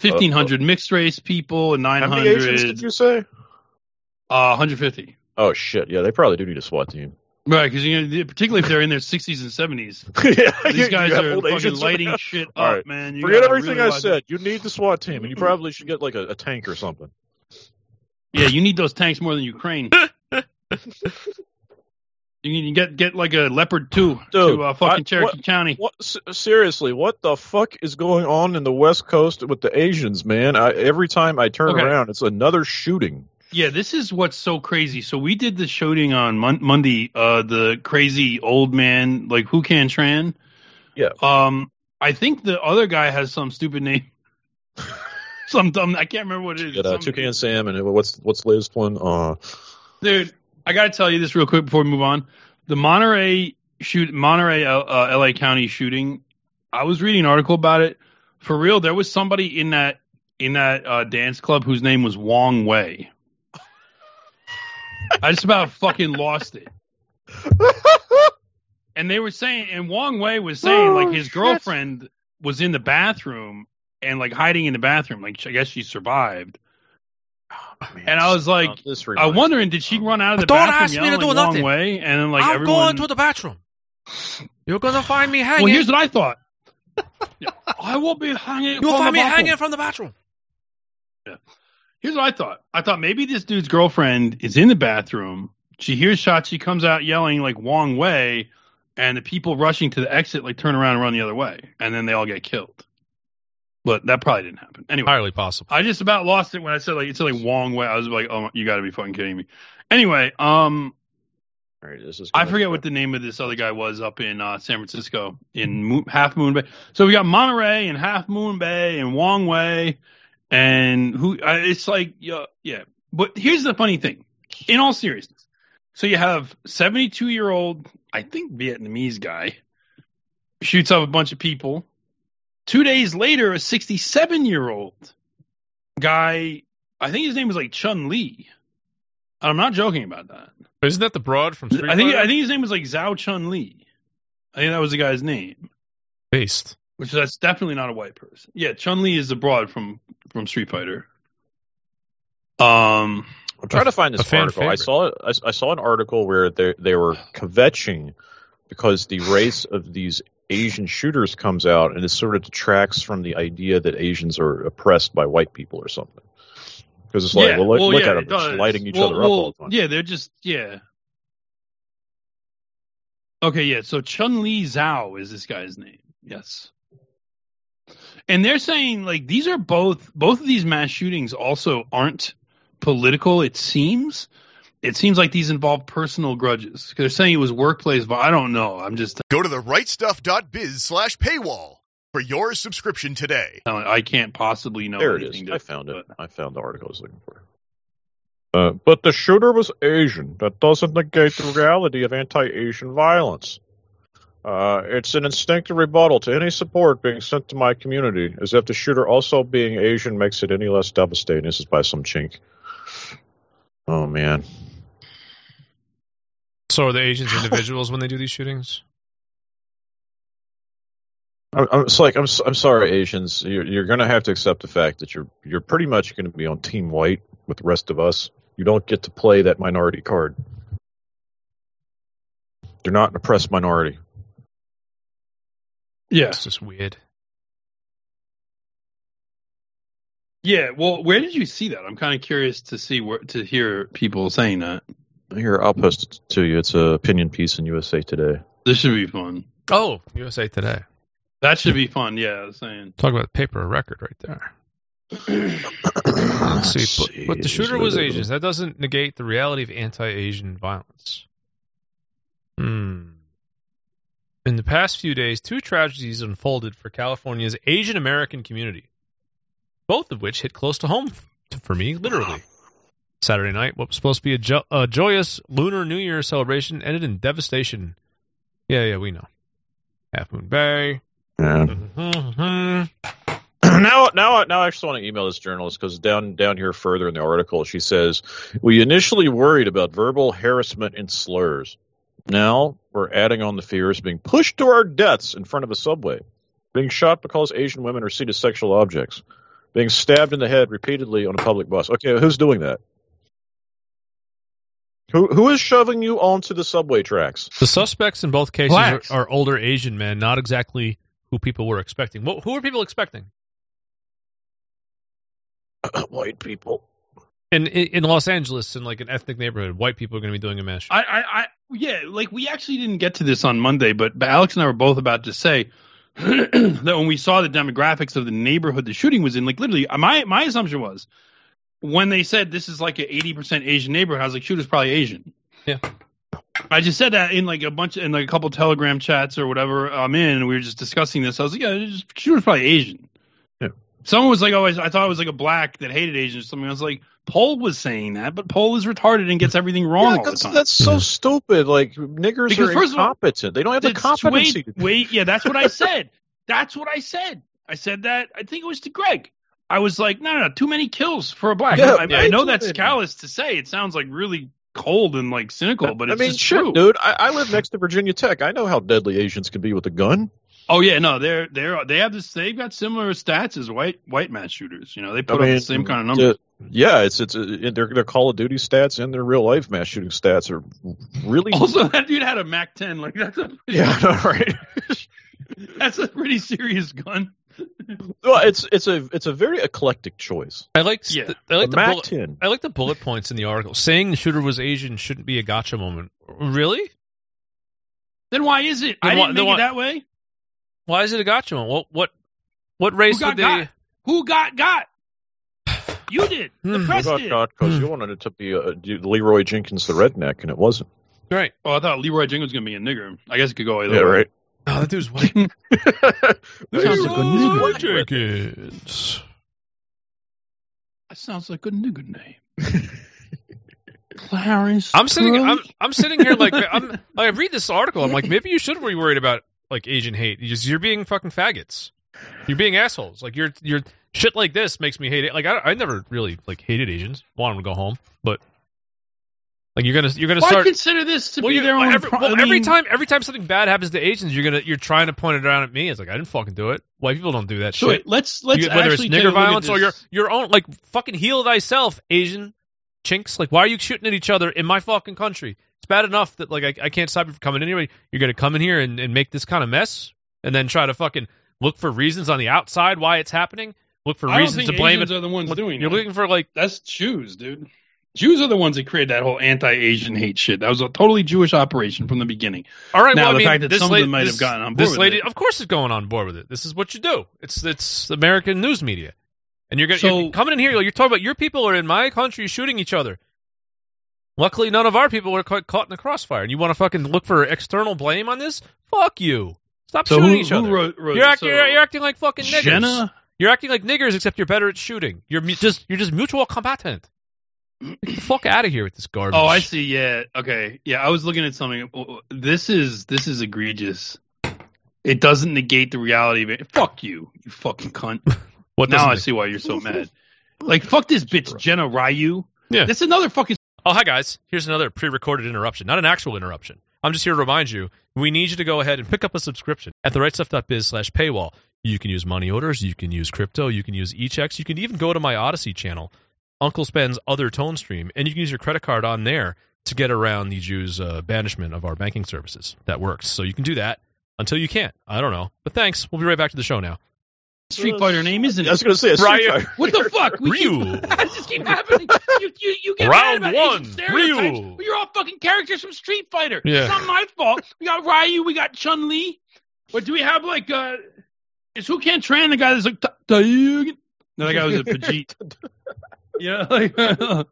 1,500 mixed race people, and 900. How many Asians 900, did you say? uh, 150. Oh shit! Yeah, they probably do need a SWAT team. Right, because you know, particularly if they're in their 60s and 70s, yeah, these guys are fucking lighting around. shit up, right. man. You Forget everything really I said. You need the SWAT team, and you probably should get like a, a tank or something. Yeah, you need those tanks more than Ukraine. you can get get like a Leopard 2 Dude, to uh, fucking I- Cherokee what- County. What? Seriously, what the fuck is going on in the West Coast with the Asians, man? I, every time I turn Okay. around, it's another shooting. Yeah, this is what's so crazy. So we did the shooting on Mon- Monday. Uh, the crazy old man, like Huu Can Tran. Yeah. Um, I think the other guy has some stupid name. some dumb. I can't remember what it is. Got, uh, Toucan Sam and what's what's the latest one? Uh, Dude, I got to tell you this real quick before we move on. The Monterey shoot, Monterey, uh, uh, LA County shooting. I was reading an article about it. For real, there was somebody in that in that uh, dance club whose name was Wong Wei. I just about fucking lost it. And they were saying, and Wong Wei was saying, like oh, his girlfriend was in the bathroom and like hiding in the bathroom. Like I guess she survived. And I was like, this I'm wondering, did she run out of the Don't bathroom ask me to do Wong nothing. Wei? And then like I'm everyone. going to the bathroom. You're gonna find me hanging. well, here's what I thought. I will be hanging. You'll from find the me bathroom. hanging from the bathroom. Here's what I thought. I thought maybe this dude's girlfriend is in the bathroom. She hears shots. She comes out yelling like Wong Wei, and the people rushing to the exit like turn around and run the other way, and then they all get killed. But that probably didn't happen. Anyway, Entirely possible. I just about lost it when I said like it's like Wong Wei. I was like, oh, you got to be fucking kidding me. Anyway, um, All right, this is I forget what the name of this other guy was up in uh, San Francisco in Mo- Half Moon Bay. So we got Monterey and Half Moon Bay and Wong Wei, and who? It's like yeah, yeah. But here's the funny thing. In all seriousness, so you have 72 year old, I think Vietnamese guy, shoots up a bunch of people. Two days later, a 67 year old guy, I think his name was like Chun Li. I'm not joking about that. Isn't that the broad from Street I think Fighter? I think his name was like Zhao Chun Li. I think that was the guy's name, based. which that's definitely not a white person. Yeah, Chun Li is the broad from from Street Fighter. Um, I'm trying to find this fan article. I saw I, I saw an article where they they were kvetching because the race of these Asian shooters comes out and it sort of detracts from the idea that Asians are oppressed by white people or something. Because it's like, yeah, well, look, well, look yeah, at them, just lighting each Well, other up all the time. Yeah, they're just yeah. Okay, yeah. So Chun Li Zhao is this guy's name. Yes. And they're saying like these are both both of these mass shootings also aren't political. It seems. It seems like these involve personal grudges. They're saying it was workplace, but I don't know. I'm just Go to the rightstuff.biz slash paywall for your subscription today. I can't possibly know. there it anything is. I found it. but- I found the article I was looking for. Uh, but the shooter was Asian. That doesn't negate the reality of anti-Asian violence. Uh, it's an instinctive rebuttal to any support being sent to my community, as if the shooter also being Asian makes it any less devastating. This is by some chink. Oh man, So are the Asians individuals when they do these shootings? I'm, I'm, it's like I'm, I'm sorry, Asians. You're, you're going to have to accept the fact that you're you're pretty much going to be on Team White with the rest of us. You don't get to play that minority card. You're not an oppressed minority. Yeah. It's just weird. Yeah. Well, where did you see that? I'm kind of curious to see where to hear people saying that. Here, I'll post it to you. It's a opinion piece in USA Today. This should be fun. Oh, USA Today. That should be fun. Yeah, I was saying. Talk about paper of record right there. Let's see. But, but the shooter was Asian. That doesn't negate the reality of anti-Asian violence. Hmm. In the past few days, two tragedies unfolded for California's Asian American community, both of which hit close to home for me, literally. Saturday night, what was supposed to be a, jo- a joyous Lunar New Year celebration ended in devastation. Yeah, yeah, we know. Half Moon Bay. Yeah. Mhm. now, now, now, I actually want to email this journalist because down down here further in the article, she says we initially worried about verbal harassment and slurs. Now we're adding on the fears of being pushed to our deaths in front of a subway, being shot because Asian women are seen as sexual objects, being stabbed in the head repeatedly on a public bus. Okay, who's doing that? Who who is shoving you onto the subway tracks? The suspects in both cases are, Blacks. are older Asian men, not exactly who people were expecting. Well, who are people expecting? White people. In, in in Los Angeles, in like an ethnic neighborhood, white people are going to be doing a mass shooting. I, I, I, yeah, like we actually didn't get to this on Monday, but, but Alex and I were both about to say that when we saw the demographics of the neighborhood the shooting was in, like literally, my my assumption was when they said this is like an eighty percent Asian neighborhood, I was like, shooter's probably Asian. Yeah. I just said that in like a bunch in like a couple Telegram chats or whatever I'm in, and we were just discussing this. I was like, yeah, just, shooter's probably Asian. Yeah. Someone was like, oh, I I thought it was like a black that hated Asians or something. I was like, Paul was saying that, but Paul is retarded and gets everything wrong Yeah, all the that's, time. that's so stupid. Like niggers Because are first of all, incompetent. they don't have the It's- competency. Wait, wait, yeah, that's what I said. that's what I said. I said that. I think it was to Greg. I was like, no, no, no too many kills for a black. Yeah, I, I know that's callous to say. It sounds like really cold and like cynical, but I it's mean, just shit, true. dude. I, I live next to Virginia Tech. I know how deadly Asians can be with a gun. Oh yeah, no, they're they're they have this. They've got similar stats as white white mass shooters. You know, they put I mean, up the same kind of numbers. uh, yeah, it's it's uh, their their Call of Duty stats and their real life mass shooting stats are really. also, that dude had a Mac 10. Like that's a yeah, I know, right. that's a pretty serious gun. well, it's it's a it's a very eclectic choice. I like Yeah. the, I like the the Mac bullet, 10. I like the bullet points in the article. Saying the shooter was Asian shouldn't be a gotcha moment. Really? Then why is it? Then I why- didn't then make why- it that way. Why is it a gotcha moment? What what what race Who got would they? got? Who got got? You did. The Hmm. press Oh, did. God, because Hmm. you wanted it to be uh, Leroy Jenkins the redneck, and it wasn't. Right. Oh, I thought Leroy Jenkins was gonna be a nigger. I guess it could go either Yeah, way. right. Oh, that dude's white. Sounds like a Leroy nigger. Jenkins. That sounds like a nigger name. Clarence. I'm sitting. I'm I'm sitting here like I'm. I read this article. I'm like, maybe you should be worried about like Asian hate. You just, you're being fucking faggots. You're being assholes. Like you're you're shit like this makes me hate it. Like I I never really like hated Asians. Want them to go home, but like you're gonna you're gonna start. consider this to Well, be their own? every, pro- well, I every time every time something bad happens to Asians, you're gonna you're trying to point it around at me. It's like I didn't fucking do it. White people don't do that So shit. wait, let's let's You- whether it's actually take a nigger violence or your your own like fucking heal thyself, Asian chinks. Like, why are you shooting at each other in my fucking country? It's bad enough that like I, I can't stop you from coming in here. You're gonna come in here and, and make this kind of mess, and then try to fucking look for reasons on the outside why it's happening. Look for I reasons to blame Asians it. are the ones doing You're that. looking for like That's Jews, dude. Jews are the ones that created that whole anti-Asian hate shit. That was a totally Jewish operation from the beginning. all right. Now, well, the mean, fact that this some of lady, them might this, have gotten on board this lady, it. of course, is going on board with it. This is what you do. It's it's American news media, and you're gonna So- you're coming in here. You're talking about your people are in my country shooting each other. Luckily, none of our people were caught, caught in the crossfire. And you want to fucking look for external blame on this? Fuck you! Stop So shooting who, each who other. wrote, wrote you're, act, so you're, you're acting like fucking niggers. Jenna? You're acting like niggers, except you're better at shooting. You're mu- just you're just mutual combatant. Get the fuck out of here with this garbage. Oh, I see. Yeah. Okay. Yeah, I was looking at something. This is this is egregious. It doesn't negate the reality of it. Fuck you, you fucking cunt. What now I it- see why you're so mad. Like fuck this bitch, Jenna Ryu. Yeah. That's another fucking. Oh, hi guys. Here's another pre-recorded interruption, not an actual interruption. I'm just here to remind you, we need you to go ahead and pick up a subscription at therightstuff.biz slash paywall. You can use money orders, you can use crypto, you can use e-checks, you can even go to my Odysee channel, Uncle Spen's other tone stream, and you can use your credit card on there to get around the Jews' uh, banishment of our banking services. That works. So you can do that until you can't. I don't know. But thanks. We'll be right back to the show now. Street Fighter name, isn't I was it? going to say a Street Fighter. What the fuck? We Ryu. keep, that just keep happening. You, you, you get Round mad about one, Asian stereotypes, Ryu. but you're all fucking characters from Street Fighter. Yeah. It's not my fault. We got Ryu, we got Chun Li. But do we have like uh is who can't train the guy that's like "Ta- Tayugen? No, that guy was a Vegeta. yeah, like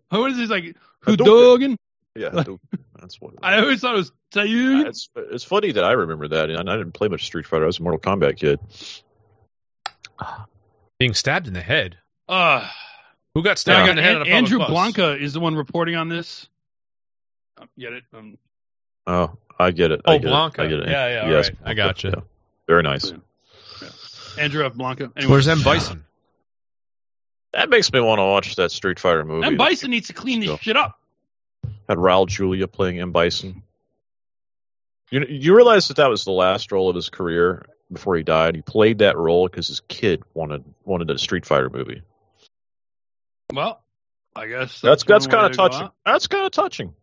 what is this like Hadouken? Yeah, dude, that's what. I always thought it was Tayugen. It's it's funny that I remember that, and I didn't play much Street Fighter. I was a Mortal Kombat kid. Being stabbed in the head. Uh, Who got stabbed I in the head on a public Andrew bus? Blanca is the one reporting on this. Um, get it? Um, Oh, I get it. Oh, I get Blanca. It. I get it. Yeah, yeah, Yes, all right. I gotcha. Yeah. Very nice. Andrew F. Blanca. Anyway. Where's M. Bison? That makes me want to watch that Street Fighter movie. M. Bison needs to clean this Still. shit up. Had Raul Julia playing M. Bison. You you realize that that was the last role of his career before he died. He played that role because his kid wanted wanted a Street Fighter movie. Well, I guess That's that's one kind of to touching. That's kind of touching.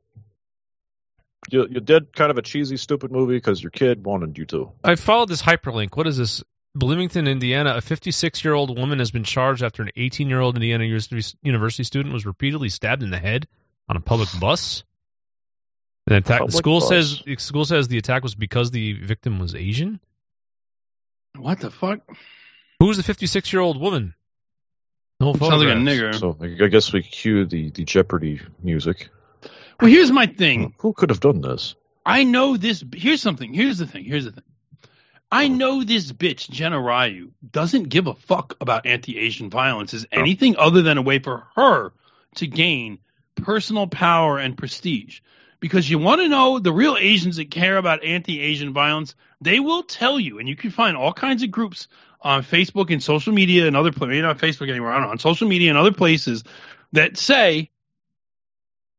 You you did kind of a cheesy, stupid movie because your kid wanted you to. I followed this hyperlink. What is this? Bloomington, Indiana. A 56 year old woman has been charged after an 18 year old Indiana University university student was repeatedly stabbed in the head on a public bus. And attack, the school bus. says the school says the attack was because the victim was Asian. What the fuck? Who's the 56 year old woman? No Sounds like a nigger. So I guess we cue the, the Jeopardy music. Well, here's my thing. Who could have done this? I know this. Here's something. Here's the thing. Here's the thing. I know this bitch, Jenna Ryu, doesn't give a fuck about anti Asian violence as oh. anything other than a way for her to gain personal power and prestige. Because you want to know the real Asians that care about anti Asian violence, they will tell you, and you can find all kinds of groups on Facebook and social media and other places, maybe not Facebook anymore, I don't know, on social media and other places that say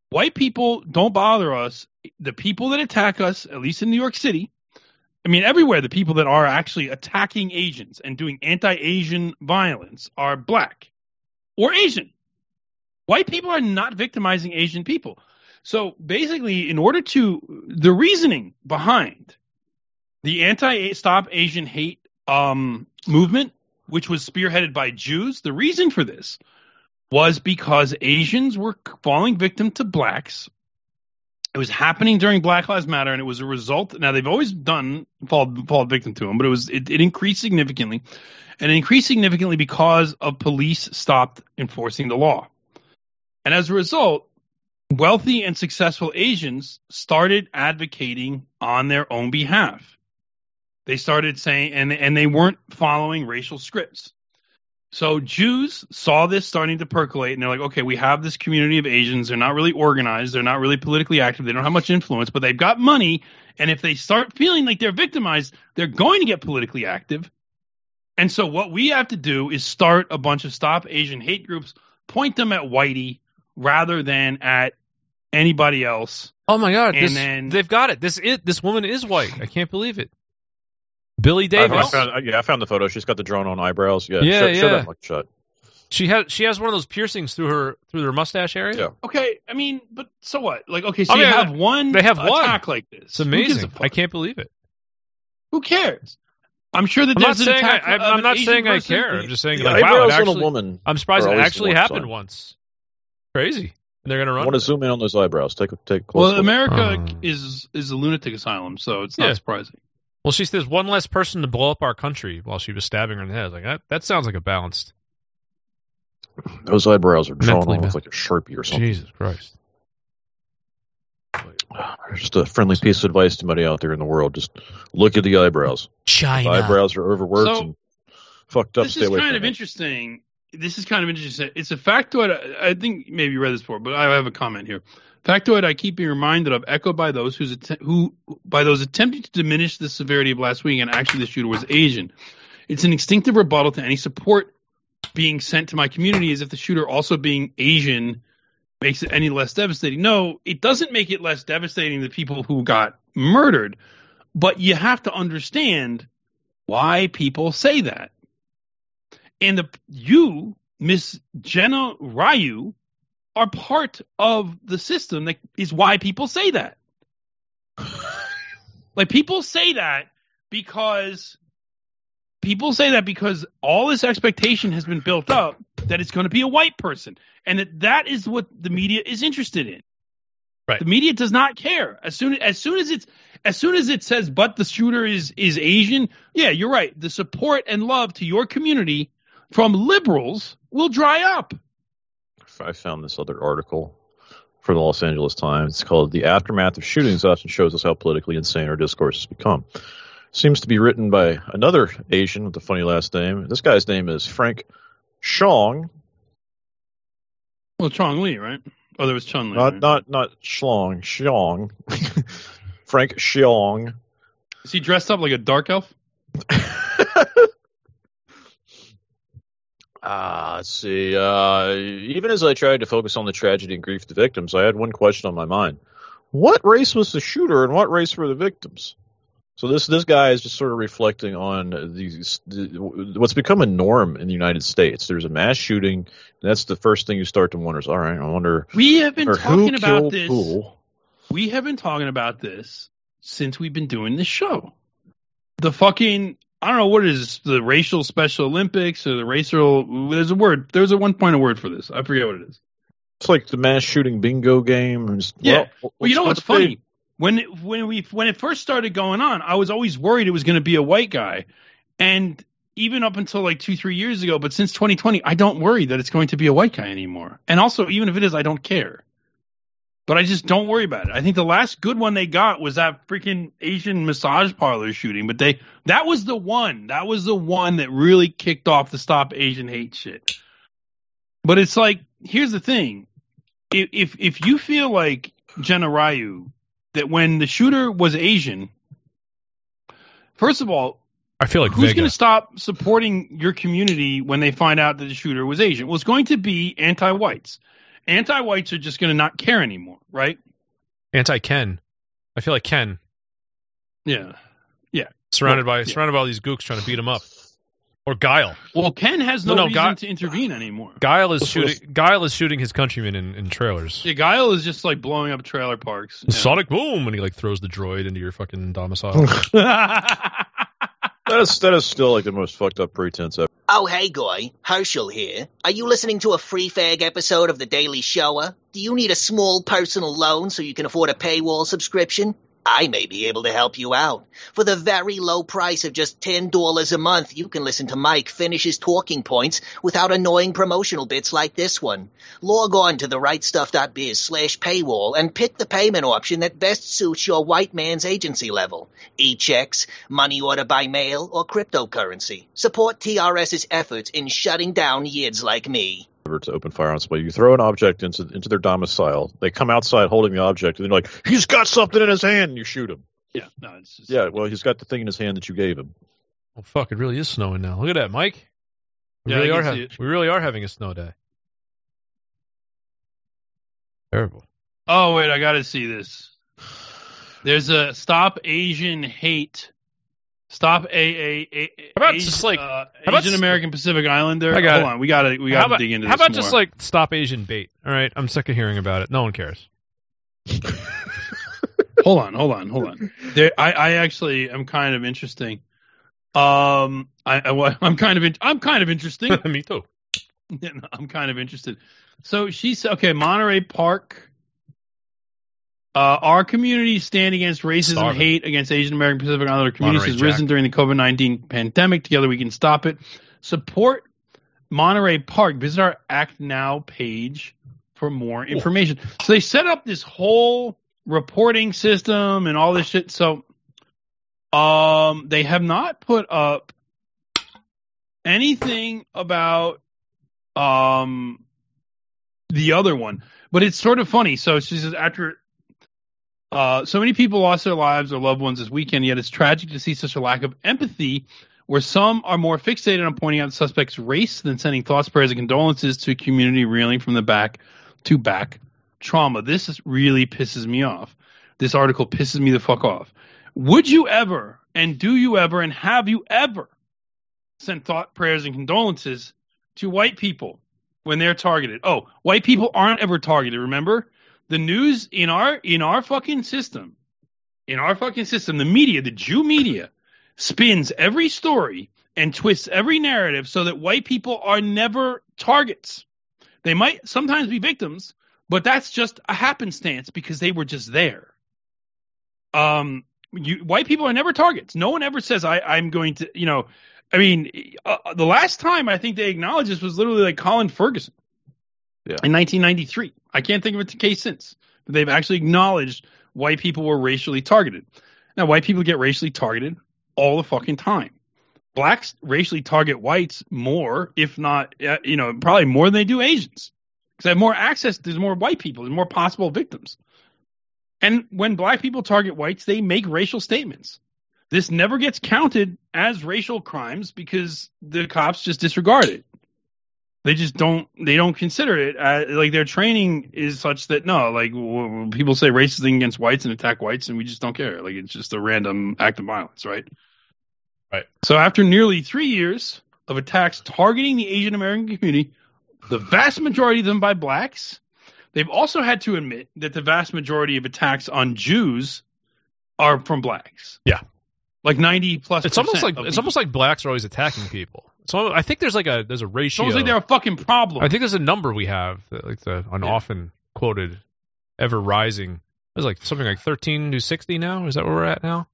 white people don't bother us. The people that attack us, at least in New York City, I mean, everywhere, the people that are actually attacking Asians and doing anti Asian violence are black or Asian. White people are not victimizing Asian people. So basically, in order to, the reasoning behind the anti Stop Asian Hate um, movement, which was spearheaded by Jews, the reason for this was because Asians were falling victim to blacks. It was happening during Black Lives Matter, and it was a result. Now they've always done fall fall victim to them, but it was it, it increased significantly, and it increased significantly because of police stopped enforcing the law, and as a result, wealthy and successful Asians started advocating on their own behalf. They started saying, and and they weren't following racial scripts. So Jews saw this starting to percolate, and they're like, okay, we have this community of Asians. They're not really organized. They're not really politically active. They don't have much influence, but they've got money. And if they start feeling like they're victimized, they're going to get politically active. And so what we have to do is start a bunch of stop Asian hate groups, point them at Whitey rather than at anybody else. Oh my god, And this, then- they've got it. This it. This woman is white. I can't believe it. Billie Davis. I found, yeah, I found the photo. She's got the drawn on eyebrows. Yeah, Yeah, show, show yeah. that much shot. She has she has one of those piercings through her through her mustache area. Yeah. Okay, I mean, but so what? Like, okay, so I mean, you have one they have one. attack like this. It's Who gives a amazing. I can't believe it. Who cares? I'm sure that I'm not an saying I, attack. I'm, I'm not Asian saying I care. I'm just saying The like wow, it eyebrows on actually, a woman. I'm surprised it actually happened sign. once. Crazy. And they're gonna I want to zoom in on those eyebrows. Take a take a close Well, look. America Uh. is is a lunatic asylum, so it's Yeah. not surprising. Well, she says one less person to blow up our country while she was stabbing her in the head. Like that, that sounds like a balanced. Those eyebrows are drawn Mentally on with like a sharpie or something. Jesus Christ. Just a friendly piece of advice to anybody out there in the world: just look at the eyebrows. China. The eyebrows are overworked So, and fucked up. this Stay is away kind from of it. interesting. This is kind of interesting. It's a factoid. I- think maybe you read this before, but I have a comment here. Factoid I keep being reminded of, echoed by those who's att- who by those attempting to diminish the severity of last week, and actually the shooter was Asian. It's an instinctive rebuttal to any support being sent to my community as if the shooter also being Asian makes it any less devastating. No, it doesn't make it less devastating to people who got murdered, but you have to understand why people say that. And the you, Miss Jenna Ryu, are part of the system that is why people say that. like people say that because people say that because all this expectation has been built up that it's going to be a white person and that that is what the media is interested in. Right. The media does not care. As soon as soon as it's as soon as it says but the shooter is is Asian, yeah, you're right. The support and love to your community from liberals will dry up. I found this other article from the Los Angeles Times. It's called "The Aftermath of Shootings Often Shows Us How Politically Insane Our Discourse Has Become." Seems to be written by another Asian with a funny last name. This guy's name is Frank Shyong, Well, Chong Lee, right? Oh, there was Chun Li. not right? not not Shlong, Xiong. Frank Shyong. Is he dressed up like a dark elf? Ah, let's see. Uh, even as I tried to focus on the tragedy and grief of the victims, I had one question on my mind: What race was the shooter, and what race were the victims? So this this guy is just sort of reflecting on these the, what's become a norm in the United States. There's a mass shooting, and that's the first thing you start to wonder is, all right, I wonder, We have been talking about this. who? We have been talking about this since we've been doing this show. The fucking I don't know what it is the racial Special Olympics or the racial. There's a word. There's a one point of word for this. I forget what it is. It's like the mass shooting bingo game. Yeah. well, Well, you know what's funny? When it, when we when it first started going on, I was always worried it was going to be a white guy, and even up until like two, three years ago, but since 2020, I don't worry that it's going to be a white guy anymore. And also, even if it is, I don't care. But I just don't worry about it. I think the last good one they got was that freaking Asian massage parlor shooting, but they that was the one. That was the one that really kicked off the stop Asian hate shit. But it's like, here's the thing. If if, if you feel like Jenna Ryu that when the shooter was Asian, first of all, I feel like who's going to stop supporting your community when they find out that the shooter was Asian? Well, it's going to be anti-whites. Anti-whites are just going to not care anymore, right? Anti Ken. I feel like Ken Yeah. Yeah. Surrounded Well, by yeah. surrounded by all these gooks trying to beat him up. Or Guile. Well, Ken has no, No, no, reason Guy- to intervene anymore. Guile is shooting. Guile is shooting his countrymen in, in trailers. Yeah, Guile is just like blowing up trailer parks. Sonic boom, and he like throws the droid into your fucking domicile. That is that is still like the most fucked up pretense ever. Oh, hey, Goy. Herschel here. Are you listening to a free fag episode of The Daily Shoah? Do you need a small personal loan so you can afford a paywall subscription? I may be able to help you out. For the very low price of just $10 a month, you can listen to Mike finish his talking points without annoying promotional bits like this one. Log on to therightstuff.biz slash paywall and pick the payment option that best suits your white man's agency level. E-checks, money order by mail, or cryptocurrency. Support TRS's efforts in shutting down yids like me. To open fire on somebody. You throw an object into into their domicile. They come outside holding the object, and they're like, "He's got something in his hand." And you shoot him. yeah, no, it's just, Yeah, well, he's got the thing in his hand that you gave him. well, fuck, it really is snowing now. Look at that, Mike. We Yeah, really are. ha- we really are having a snow day. Terrible. Oh wait, I got to see this. There's a stop Asian hate. Stop a a, a How about Asi- just, like- uh, about Asian s- American Pacific Islander? I got Hold it. on, we got to we got to about, dig into this. how about just like stop Asian bait? All right, I'm sick of hearing about it. No one cares. hold on, hold on, hold on. There, I, I actually am kind of interesting. Um, I, I I'm kind of in, I'm kind of interesting. Me too. I'm kind of interested. So she said, okay, Monterey Park. Uh, our community stand against racism, Starving. hate against Asian American Pacific Islander communities Monterey has Jack. risen during the COVID 19 pandemic. Together we can stop it. Support Monterey Park. Visit our Act Now page for more information. So they set up this whole reporting system and all this shit. So um, they have not put up anything about um the other one but it's sort of funny so she says after uh so many people lost their lives or loved ones this weekend yet it's tragic to see such a lack of empathy where some are more fixated on pointing out the suspect's race than sending thoughts prayers and condolences to a community reeling from the back to back trauma this is, really pisses me off this article pisses me the fuck off would you ever and do you ever and have you ever sent thought prayers and condolences to white people when they're targeted. Oh, white people aren't ever targeted. Remember, the news in our in our fucking system, in our fucking system, the media, the Jew media, spins every story and twists every narrative so that white people are never targets. They might sometimes be victims, but that's just a happenstance because they were just there. Um, you, white people are never targets. No one ever says I, I'm going to, you know, I mean, uh, the last time I think they acknowledged this was literally like Colin Ferguson Yeah. in 1993. I can't think of a case since. But they've actually acknowledged white people were racially targeted. Now, white people get racially targeted all the fucking time. Blacks racially target whites more, if not, uh, you know, probably more than they do Asians. Because they have more access, there's more white people, there's more possible victims. And when black people target whites, they make racial statements. This never gets counted as racial crimes because the cops just disregard it. They just don't. They don't consider it uh, like their training is such that no, like w- people say racism against whites and attack whites, and we just don't care. Like it's just a random act of violence, right? Right. So after nearly three years of attacks targeting the Asian American community, the vast majority of them by blacks, they've also had to admit that the vast majority of attacks on Jews are from blacks. Yeah. Like ninety plus. It's almost like it's almost like blacks are always attacking people. So I think there's like a there's a It's ratio. almost like they're a fucking problem. I think there's a number we have, that, like the an Yeah. often quoted, ever rising. It's like something like 13 to 60 now. Is that where we're at now?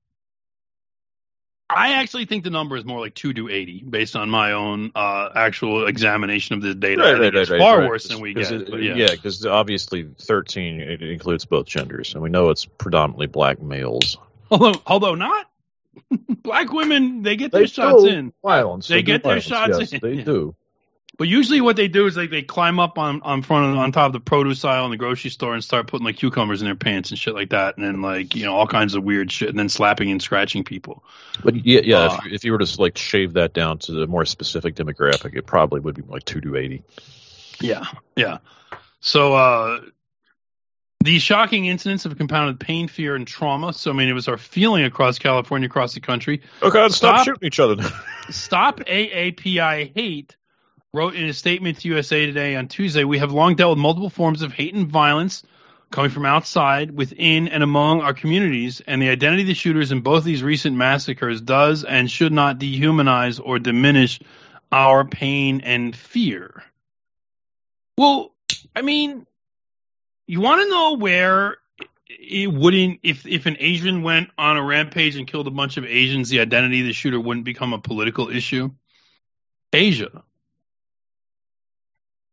I actually think the number is more like two to eighty, based on my own uh, actual examination of the data. I think it's far worse than we get. it- but yeah. yeah, because obviously thirteen it includes both genders, and we know it's predominantly black males. Although, although not black women, they get their shots in. Violence. They do get their violence, shots yes, in, They do. But usually, what they do is like they climb up on on front of, on top of the produce aisle in the grocery store and start putting like cucumbers in their pants and shit like that, and then like you know all kinds of weird shit, and then slapping and scratching people. But yeah, yeah. Uh, if, you- if you were to like shave that down to the more specific demographic, it probably would be like two to eighty. Yeah, yeah. So uh these shocking incidents have compounded pain, fear, and trauma. So I mean, it was our feeling across California, across the country. Oh God, stop, Stop. shooting each other. Stop AAPI hate wrote in a statement to USA Today on Tuesday, we have long dealt with multiple forms of hate and violence coming from outside, within, and among our communities, and the identity of the shooters in both these recent massacres does and should not dehumanize or diminish our pain and fear. Well, I mean, you want to know where it wouldn't if if an Asian went on a rampage and killed a bunch of Asians, the identity of the shooter wouldn't become a political issue. Asia.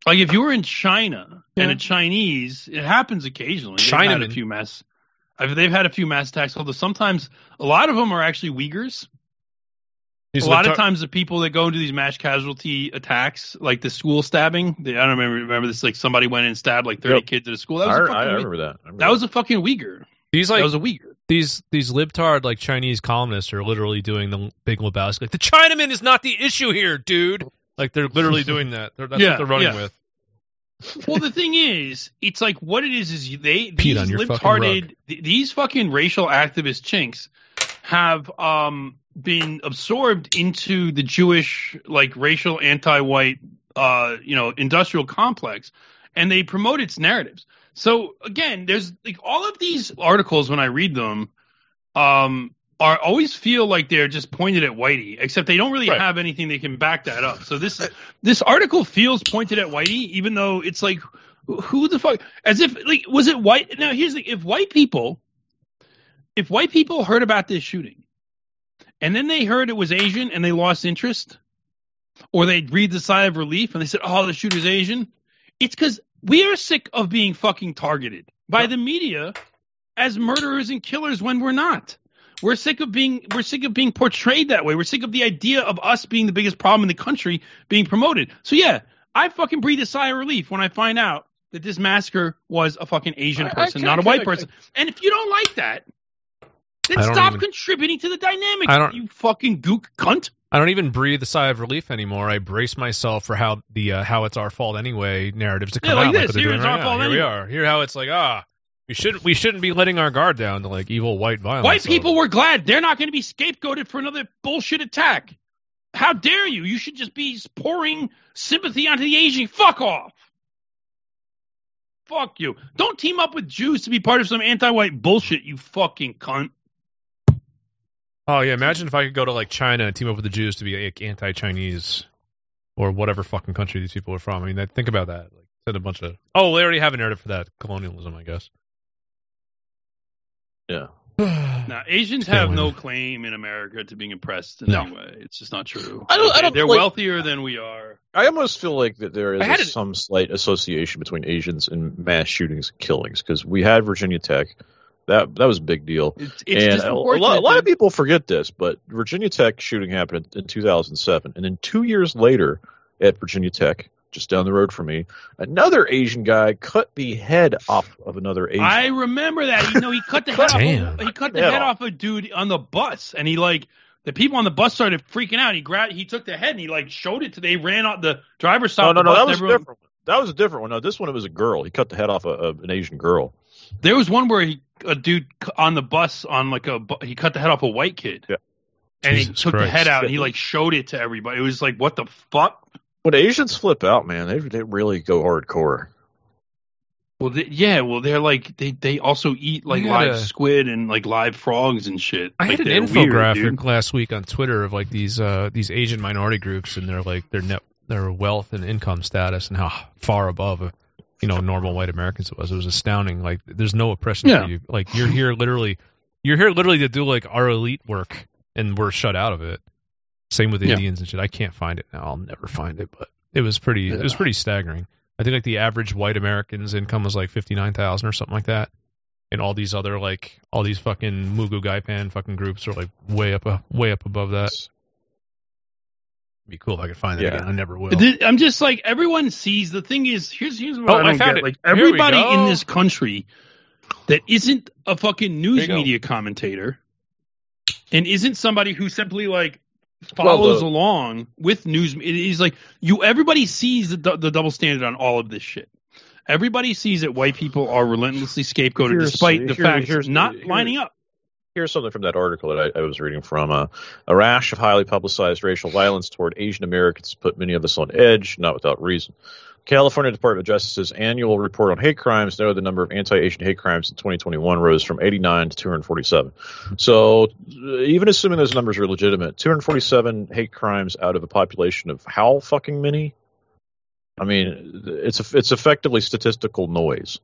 Like if you were in China and a Chinese, it happens occasionally. Had a few mass. I've, they've had a few mass attacks. Although sometimes a lot of them are actually Uyghurs. These a lot of times the people that go into these mass casualty attacks, like the school stabbing, they, I don't remember remember this. Like somebody went in and stabbed like thirty Yep. kids at a school. That I, was a I, fucking I remember that. I remember that was a fucking Uyghur. These like that was a Uyghur. these these libtard like Chinese columnists are literally doing the Big Lebowski. Like the Chinaman is not the issue here, dude. Like they're literally doing that. They're, that's Yeah, what they're running yeah. with. well, the thing is, it's like what it is is they Pete these on your fucking libtarded th- these fucking racial activist chinks have um been absorbed into the Jewish like racial anti-white uh you know industrial complex, and they promote its narratives. So again, there's like all of these articles when I read them, um, are always feel like they're just pointed at Whitey, except they don't really Right. have anything they can back that up. So this this article feels pointed at Whitey, even though it's like, who the fuck? As if like was it white? Now here's the if white people, if white people heard about this shooting, and then they heard it was Asian and they lost interest, or they breathed a sigh of relief and they said, "Oh, the shooter's Asian," it's because we are sick of being fucking targeted by the media as murderers and killers when we're not. We're sick of being we're sick of being portrayed that way. We're sick of the idea of us being the biggest problem in the country being promoted. So yeah, I fucking breathe a sigh of relief when I find out that this massacre was a fucking Asian I- I person, can't- not a I white person. And if you don't like that, then stop even- contributing to the dynamic. I don't- you fucking gook cunt. I don't even breathe a sigh of relief anymore. I brace myself for how the uh, how it's our fault anyway narratives to Yeah, come like out this. like Here it's right our now. fault Here we are. Here how it's like ah we shouldn't we shouldn't be letting our guard down to like evil white violence. White So- people were glad they're not going to be scapegoated for another bullshit attack. How dare you? You should just be pouring sympathy onto the Asian. Fuck off. Fuck you. Don't team up with Jews to be part of some anti-white bullshit, you fucking cunt. Oh yeah, imagine if I could go to like China and team up with the Jews to be like anti-Chinese or whatever fucking country these people are from. I mean, that- think about that. Like, send a bunch of oh, they already have a narrative for that colonialism, I guess. Yeah. Now, Asians have win. no claim in America to being oppressed in No. any way. It's just not true. I don't- I They- don't They're like- wealthier than we are. I almost feel like that there is a- some slight association between Asians and mass shootings and killings because we had Virginia Tech. That that was a big deal. It's, it's and a, a lot, a lot of people forget this, but Virginia Tech shooting happened in 2007, and then two years later at Virginia Tech, just down the road from me, another Asian guy cut the head off of another Asian. I remember that. You know, he cut the head Damn. off. He cut the Head head off. off a dude on the bus, and he like the people on the bus started freaking out. He grabbed, he took the head, and he like showed it to. They ran out. The driver no, stopped. no, the no, that was a everyone- different one. That was a different one. No, this one it was a girl. He cut the head off a, a, an Asian girl. There was one where he a dude on the bus on like a he cut the head off a white kid. Yeah. And he Jesus took the head out and he like showed it to everybody. It was like, what the fuck? When Asians flip out, man, they they really go hardcore. Well, they, yeah, well, they're like they they also eat like live a- squid and like live frogs and shit. I Like, had an they're weird, infographic last week on Twitter of like these uh these Asian minority groups and their like their net their wealth and income status and how far above you know normal white Americans it was. It was astounding. Like there's no oppression Yeah. for you. Like you're here literally you're here literally to do like our elite work and we're shut out of it. Same with Yeah. Indians and shit. I can't find it now. I'll never find it, but it was pretty. It was pretty staggering. I think like the average white American's income was like fifty nine thousand or something like that, and all these other like all these fucking Mugu Gaipan fucking groups are like way up, way up above that. Be cool if I could find that Yeah. again. I never will. I'm just like everyone sees. The thing is, here's here's what Oh, I I don't found get. it. Like everybody in this country that isn't a fucking news you go. media commentator and isn't somebody who simply like Well, follows the- along with news. It is like you. Everybody sees the, the double standard on all of this shit. Everybody sees that white people are relentlessly scapegoated, despite the here- facts here's- not here- lining up. Here's something from that article that I, I was reading from. Uh, a rash of highly publicized racial violence toward Asian Americans put many of us on edge, not without reason. California Department of Justice's annual report on hate crimes noted the number of anti-Asian hate crimes in 2021 rose from 89 to 247. So, uh, even assuming those numbers are legitimate, 247 hate crimes out of a population of how fucking many? I mean, it's it's effectively statistical noise.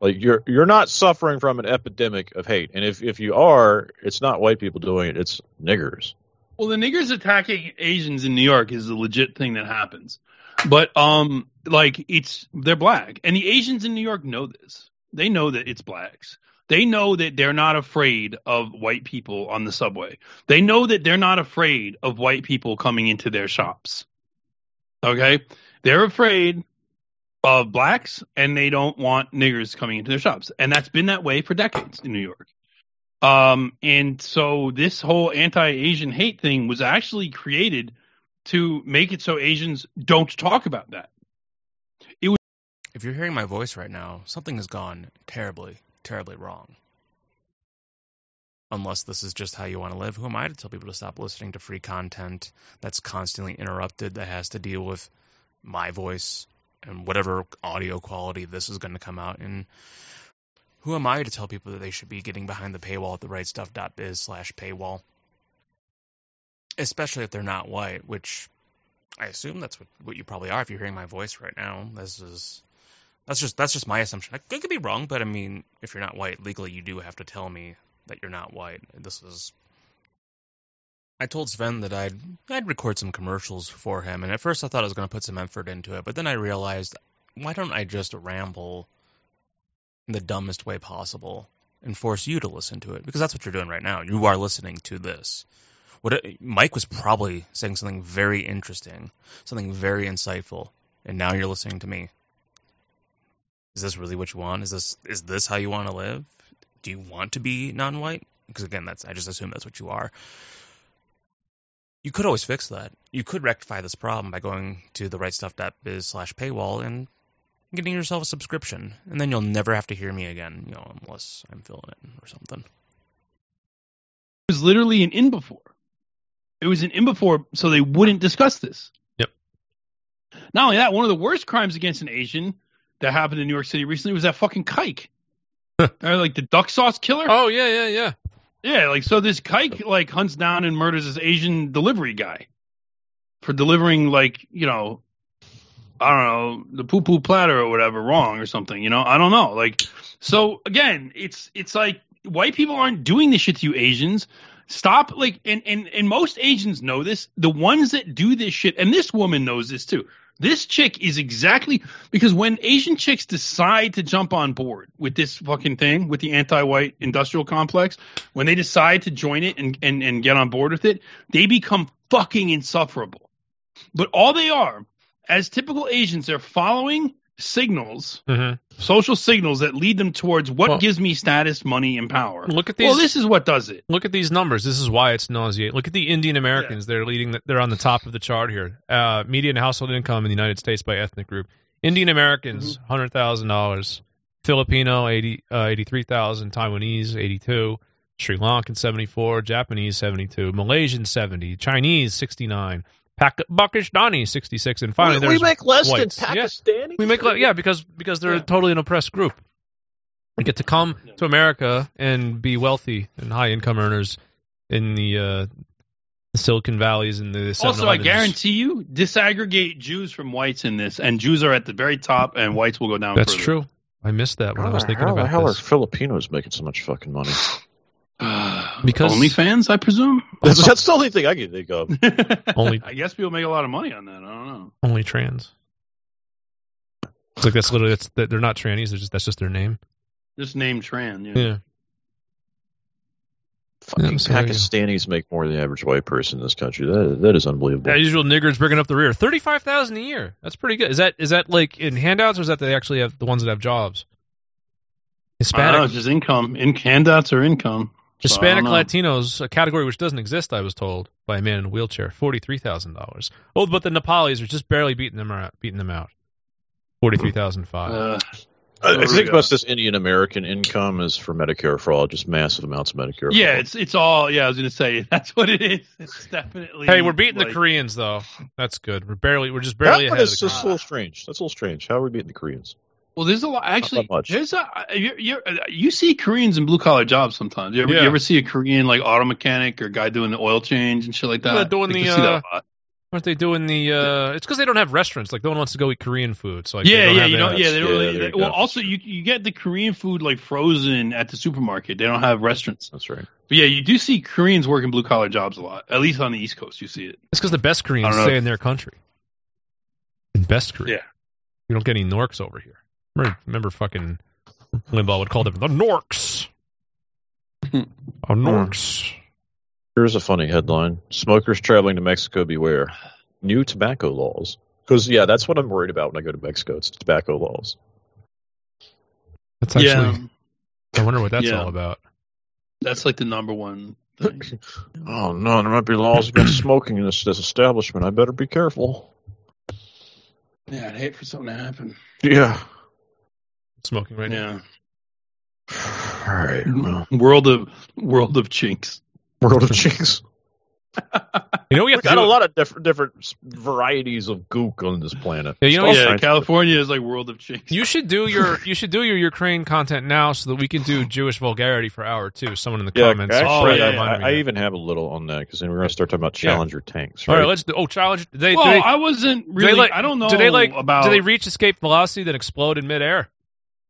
Like you're you're not suffering from an epidemic of hate, and if if you are, it's not white people doing it; it's niggers. Well, the niggers attacking Asians in New York is a legit thing that happens. But um like it's they're black and the Asians in New York know this. They know that it's blacks. They know that they're not afraid of white people on the subway. They know that they're not afraid of white people coming into their shops. Okay? They're afraid of blacks and they don't want niggers coming into their shops. And that's been that way for decades in New York. Um, and so this whole anti-Asian hate thing was actually created to make it so Asians don't talk about that. It was. If you're hearing my voice right now, something has gone terribly, terribly wrong. Unless this is just how you want to live, who am I to tell people to stop listening to free content that's constantly interrupted, that has to deal with my voice and whatever audio quality this is going to come out in? Who am I to tell people that they should be getting behind the paywall at the therightstuff.biz slash paywall? Especially if they're not white, which I assume that's what, what you probably are if you're hearing my voice right now. This is that's just that's just my assumption. I could be wrong, but I mean, if you're not white legally, you do have to tell me that you're not white. This is. I told Sven that I'd I'd record some commercials for him, and at first I thought I was going to put some effort into it, but then I realized, why don't I just ramble in the dumbest way possible and force you to listen to it? Because that's what you're doing right now. You are listening to this. What it, Mike was probably saying something very interesting, something very insightful, and now you're listening to me. Is this really what you want? Is this is this how you want to live? Do you want to be non-white? Because again, that's I just assume that's what you are. You could always fix that. You could rectify this problem by going to the rightstuff.biz slash paywall and getting yourself a subscription, and then you'll never have to hear me again, you know, unless I'm filling it or something. It was literally an in before. It was an in before, so they wouldn't discuss this. Yep. Not only that, one of the worst crimes against an Asian that happened in New York City recently was that fucking kike. or like the duck sauce killer. Oh yeah, yeah, yeah. Yeah, like so this kike like hunts down and murders this Asian delivery guy for delivering like, you know, I don't know, the poo poo platter or whatever wrong or something, you know? I don't know. Like so again, it's it's like white people aren't doing this shit to you Asians. Stop like and and and most Asians know this. The ones that do this shit and this woman knows this too. This chick is exactly because when Asian chicks decide to jump on board with this fucking thing, with the anti-white industrial complex, when they decide to join it and, and, and get on board with it, they become fucking insufferable. But all they are, as typical Asians, they're following signals, Mm-hmm. social signals that lead them towards what Well- gives me status, money, and power. Look at these. Well, this is what does it. Look at these numbers. This is why it's nauseating. Look at the Indian Americans. They're leading. The, they're on the top of the chart here. Uh, median household income in the United States by ethnic group. Indian Americans, Mm-hmm. hundred thousand dollars. Filipino, eighty, uh, eighty-three thousand. Taiwanese, eighty-two. Sri Lankan, seventy-four. Japanese, seventy-two. Malaysian, seventy. Chinese, sixty-nine. Pak- Pakistani, sixty-six. And finally, we, there's we make less whites. than Yeah. Pakistani. We make le- yeah because because they're Yeah. totally an oppressed group. We get to come to America and be wealthy and high income earners in the uh, the Silicon Valleys and the Also, I 7-Elevens. guarantee you, disaggregate Jews from whites in this, and Jews are at the very top, and whites will go down. that's further. true. I missed that when How I was thinking how the about hell this. are Filipinos making so much fucking money? Uh, because OnlyFans, I presume. That's, that's the only thing I can think of. Only- I guess people make a lot of money on that. I don't know. only trans. It's like that's literally that's they're not trannies. They're just that's just their name. Just name Tran. Yeah. Yeah. Fucking Yeah, so there you. Pakistanis make more than the average white person in this country. That that is unbelievable. Yeah, usual niggers bringing up the rear. Thirty-five thousand a year. That's pretty good. Is that is that like in handouts or is that they actually have the ones that have jobs? I don't know, Hispanic, it's just income. In handouts or income. So I Hispanic don't. Latinos, a category which doesn't exist. I was told by a man in a wheelchair. Forty-three thousand dollars. Oh, but the Nepalis are just barely beating them out. Beating them out. Forty-three thousand five. Uh, I, I There we think go. most of this Indian American income is for Medicare fraud, just massive amounts of Medicare. yeah, fraud. it's it's all. Yeah, I was gonna say that's what it is. It's definitely. hey, we're beating like, the Koreans though. That's good. We're barely. We're just barely that ahead one of is the just a little strange. That's a little strange. How are we beating the Koreans? Well, there's a lot. Actually, there's a you you you see Koreans in blue collar jobs sometimes. You ever, Yeah. you ever see a Korean like auto mechanic or guy doing the oil change and shit like that? Yeah, doing Like, the, uh. Aren't they doing the? uh It's because they don't have restaurants. Like no one wants to go eat Korean food. So like, yeah, yeah, you know, yeah, they don't really. you well, also you you get the Korean food like frozen at the supermarket. They don't have restaurants. That's right. But yeah, you do see Koreans working blue collar jobs a lot. At least on the East Coast, you see it. It's because the best Koreans stay if- in their country. In best Korea. Yeah. We don't get any Norks over here. Remember, remember fucking Limbaugh would call them the Norks. oh, Norks. Here's a funny headline: Smokers traveling to Mexico beware. New tobacco laws. Because yeah, that's what I'm worried about when I go to Mexico. It's tobacco laws. That's actually. yeah, I wonder what that's Yeah. all about. that's like the number one thing. Oh no, there might be laws against smoking in this, this establishment. I better be careful. yeah, I'd hate for something to happen. Yeah. Smoking right now. Yeah, All right. Mm-hmm. Well, world of world of chinks. world of Chinks. You know we We have got a lot of different different varieties of gook on this planet. Yeah, you know, yeah, California is like world of chinks. You should do your you should do your Ukraine content now so that we can do Jewish vulgarity for hour two. Someone in the Yeah, comments. actually, Oh, Fred yeah, reminded me I, I even have a little on that because then we're going to start talking about Yeah. Challenger tanks. All Right? right, let's do. Oh, challenge. They, well, they, I wasn't really. they like, I don't know. Do they like? about. Do they reach escape velocity then explode in midair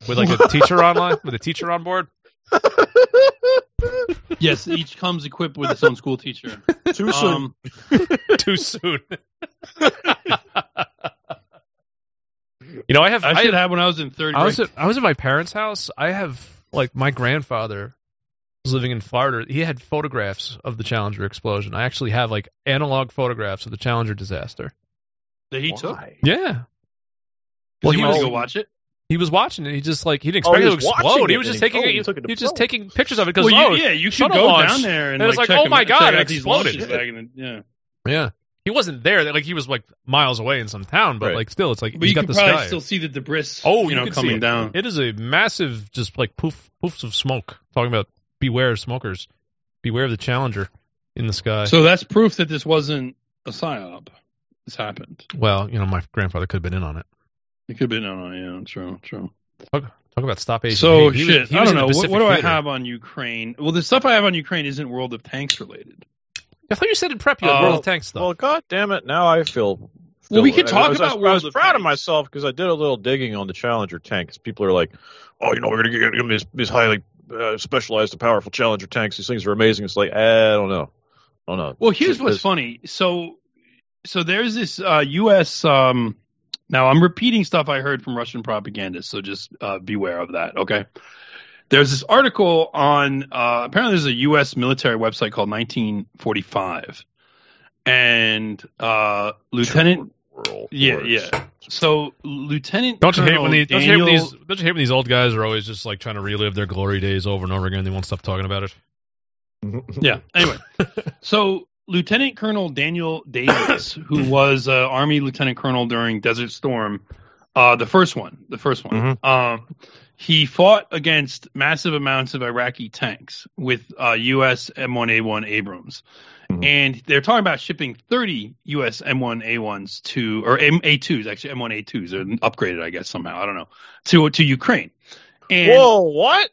with like a teacher online with a teacher on board? yes, each comes equipped with its own school teacher. Too soon. Um, Too soon. you know, I have. I I, should have when I was in third I was at I was at my parents' house. I have like my grandfather was living in Florida. He had photographs of the Challenger explosion. I actually have like analog photographs of the Challenger disaster. that he took. Yeah. Well, Well, he he wanted to go watch it. He was watching it. He just like he didn't Oh, expect he it to explode. it He was and just he- taking oh, he took it He was just taking pictures of it because Well, oh yeah, you should shuttle go launch. down there and, And it's like, like, oh my him- God, check it out exploded. launches back the- yeah. yeah. He wasn't there. Like he was like miles away in some town, but Right. like still, it's like But you got could the probably sky. still see the debris. Oh, you, you know, coming down. It is a massive, just like poof, poofs of smoke. Talking about beware of smokers, beware of the Challenger in the sky. So that's proof that this wasn't a psyop. This happened. well, you know, my grandfather could have been in on it. It could have been. No, no, yeah, true, true. Talk, talk about stop Asian So hate. He was- shit. he I don't know. What, what do I have on Ukraine? Well, the stuff I have on Ukraine isn't World of Tanks related. I thought you said in prep you had Uh, World of Tanks stuff. Well, god damn it! Now I feel. Well, we feel- could talk I was, about I was, World of proud of myself because I did a little digging on the Challenger tank. 'cause people are like, "Oh, you know, we're going to get get these, these highly uh, specialized and powerful Challenger tanks. These things are amazing." It's like, I don't know. I don't know. Well, here's Just- what's funny. So, so there's this uh, U.S. Um, now I'm repeating stuff I heard from Russian propagandists, so just uh, beware of that. Okay. There's this article on uh, apparently there's a U.S. military website called 1945, and uh, Lieutenant. World Yeah, Wars. yeah. So Lieutenant. Don't you hate when these? Don't you hate when these? Don't you hate when these old guys are always just like trying to relive their glory days over and over again? They won't stop talking about it. Yeah. Anyway, so Lieutenant Colonel Daniel Davis, who was uh, Army Lieutenant Colonel during Desert Storm, uh, the first one, the first one, um, he fought against massive amounts of Iraqi tanks with uh, U.S. M1A1 Abrams. And they're talking about shipping 30 U.S. M1A1s to, or M- A2s, actually M1A2s, are upgraded, I guess somehow, I don't know, to to Ukraine. And Whoa, what?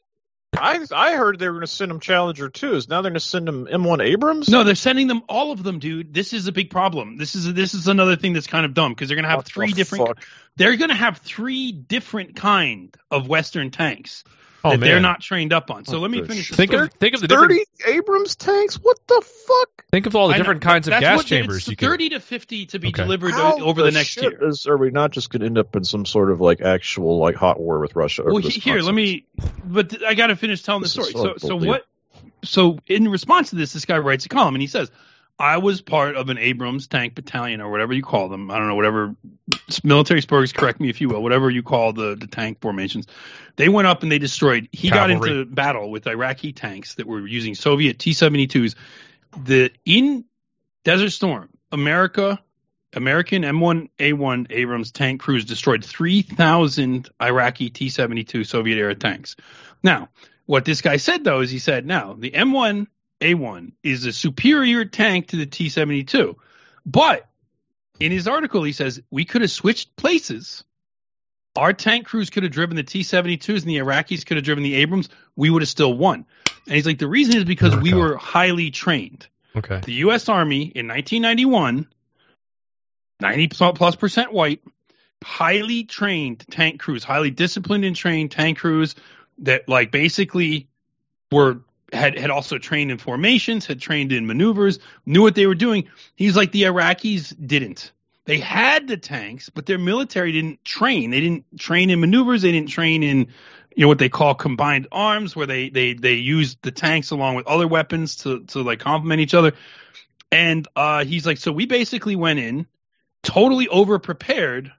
I I heard they were going to send them Challenger twos. Now they're going to send them M1 Abrams. No, they're sending them all of them, dude. This is a big problem. This is this is another thing that's kind of dumb because they're gonna have What three different. fuck? They're gonna have three different kind of Western tanks Oh, that they're not trained up on. So Oh, let me good finish. the Think story. of think of the different Thirty Abrams tanks. What the fuck? think of all the I know, different kinds of gas what- chambers It's you can. thirty to fifty to be Okay. delivered How over the, next shit year. Is, are we not just going to end up in some sort of like actual like hot war with Russia? over Well, this he- here, let me. But th- I got to finish telling the This is story. So, so so what? So, in response to this, this guy writes a column and he says, "I was part of an Abrams tank battalion or whatever you call them. I don't know, whatever military spurs. Correct me if you will. Whatever you call the the tank formations. They went up and they destroyed. He got into battle with Iraqi tanks that were using Soviet T seventy twos. The in Desert Storm, America." American M1A1 Abrams tank crews destroyed 3,000 Iraqi T 72 Soviet era tanks. Now, what this guy said, though, is he said, now, the M1A1 is a superior tank to the T 72. But in his article, he says, we could have switched places. Our tank crews could have driven the T 72s and the Iraqis could have driven the Abrams. We would have still won. And he's like, the reason is because we were highly trained. Okay. The U.S. Army in 1991, 90 plus percent white, highly trained tank crews, highly disciplined and trained tank crews that like basically were had had also trained in formations, had trained in maneuvers, knew what they were doing. He's like the Iraqis didn't. They had the tanks, but their military didn't train. They didn't train in maneuvers. They didn't train in you know what they call combined arms, where they they they used the tanks along with other weapons to to like complement each other. And uh, he's like, so we basically went in totally over prepared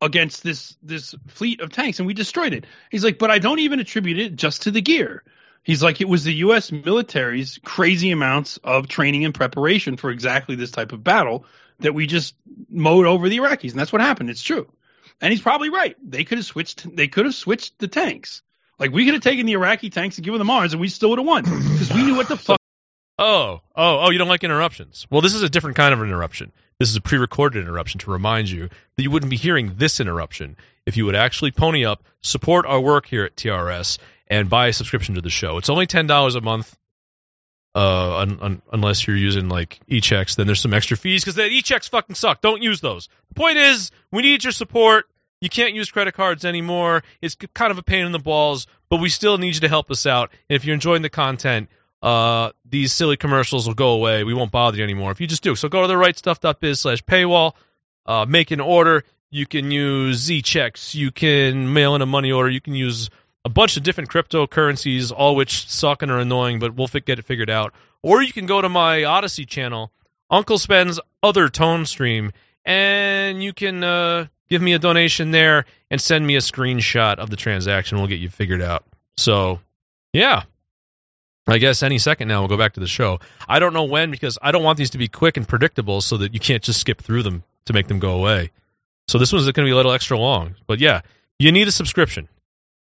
against this this fleet of tanks and we destroyed it. He's like, but I don't even attribute it just to the gear. He's like, it was the U.S. military's crazy amounts of training and preparation for exactly this type of battle that we just mowed over the Iraqis, and that's what happened. It's true, and he's probably right. They could have switched. They could have switched the tanks. Like we could have taken the Iraqi tanks and given them ours, and we still would have won because we knew what the fuck. Oh, oh, oh, you don't like interruptions. Well, this is a different kind of interruption. This is a pre recorded interruption to remind you that you wouldn't be hearing this interruption if you would actually pony up, support our work here at TRS, and buy a subscription to the show. It's only $10 a month. Uh, un, un, unless you're using like e-checks, then there's some extra fees because the e-checks fucking suck. Don't use those. The point is, we need your support. You can't use credit cards anymore. It's kind of a pain in the balls, but we still need you to help us out. And if you're enjoying the content, uh, these silly commercials will go away. We won't bother you anymore if you just do. So go to the rightstuff.biz slash paywall, uh, make an order. You can use Z checks. You can mail in a money order. You can use a bunch of different cryptocurrencies, all which suck and are annoying, but we'll get it figured out. Or you can go to my Odysee channel, Uncle Sven's other tone stream, and you can uh, give me a donation there and send me a screenshot of the transaction. We'll get you figured out. So, yeah. I guess any second now we'll go back to the show. I don't know when because I don't want these to be quick and predictable so that you can't just skip through them to make them go away. So this one's going to be a little extra long. But yeah, you need a subscription.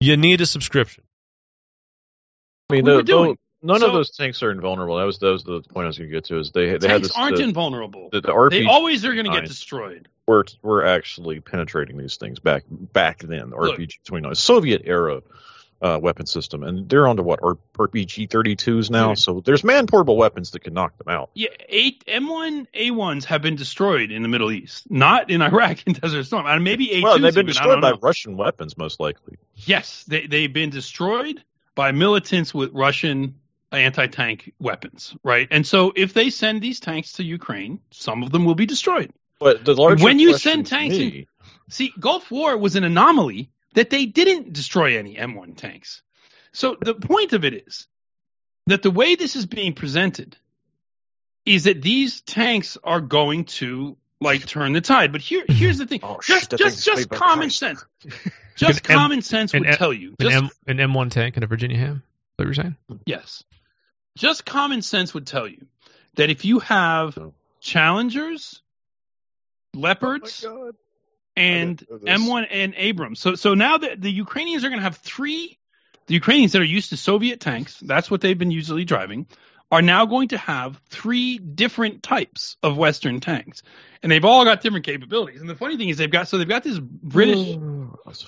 You need a subscription. I mean, What are we the, the- none So- of those tanks are invulnerable. That was that was the point I was going to get to. Is they they had tanks this aren't the, invulnerable. the, the RPG they always are going to get destroyed. we're we're actually penetrating these things back back then. The Look. RPG twenty nine Soviet era uh, weapon system, and they're onto what R- RPG thirty twos now. Dude. So there's man portable weapons that can knock them out. Yeah, eight M1 A1s have been destroyed in the Middle East, not in Iraq and Desert Storm. And maybe A2s. well, they've been even, destroyed by know. Russian weapons, most likely. Yes, they they've been destroyed by militants with Russian anti-tank weapons, right? And so if they send these tanks to Ukraine, some of them will be destroyed. But the larger When you send to tanks in- See, Gulf War was an anomaly that they didn't destroy any M1 tanks. So the point of it is that the way this is being presented is that these tanks are going to like turn the tide. But here, here's the thing: Oh, just, that just, just common Christ. sense. Just An M- common sense would M- tell you. An, M, an M1 tank and a Virginia ham? Is that what you're saying? Yes. Just common sense would tell you that if you have challengers, leopards, God. And I didn't know this. M1 and Abrams. So so now the, the Ukrainians are going to have three. The Ukrainians that are used to Soviet tanks, that's what they've been usually driving, are now going to have three different types of Western tanks, and they've all got different capabilities. And the funny thing is, they've got so they've got this British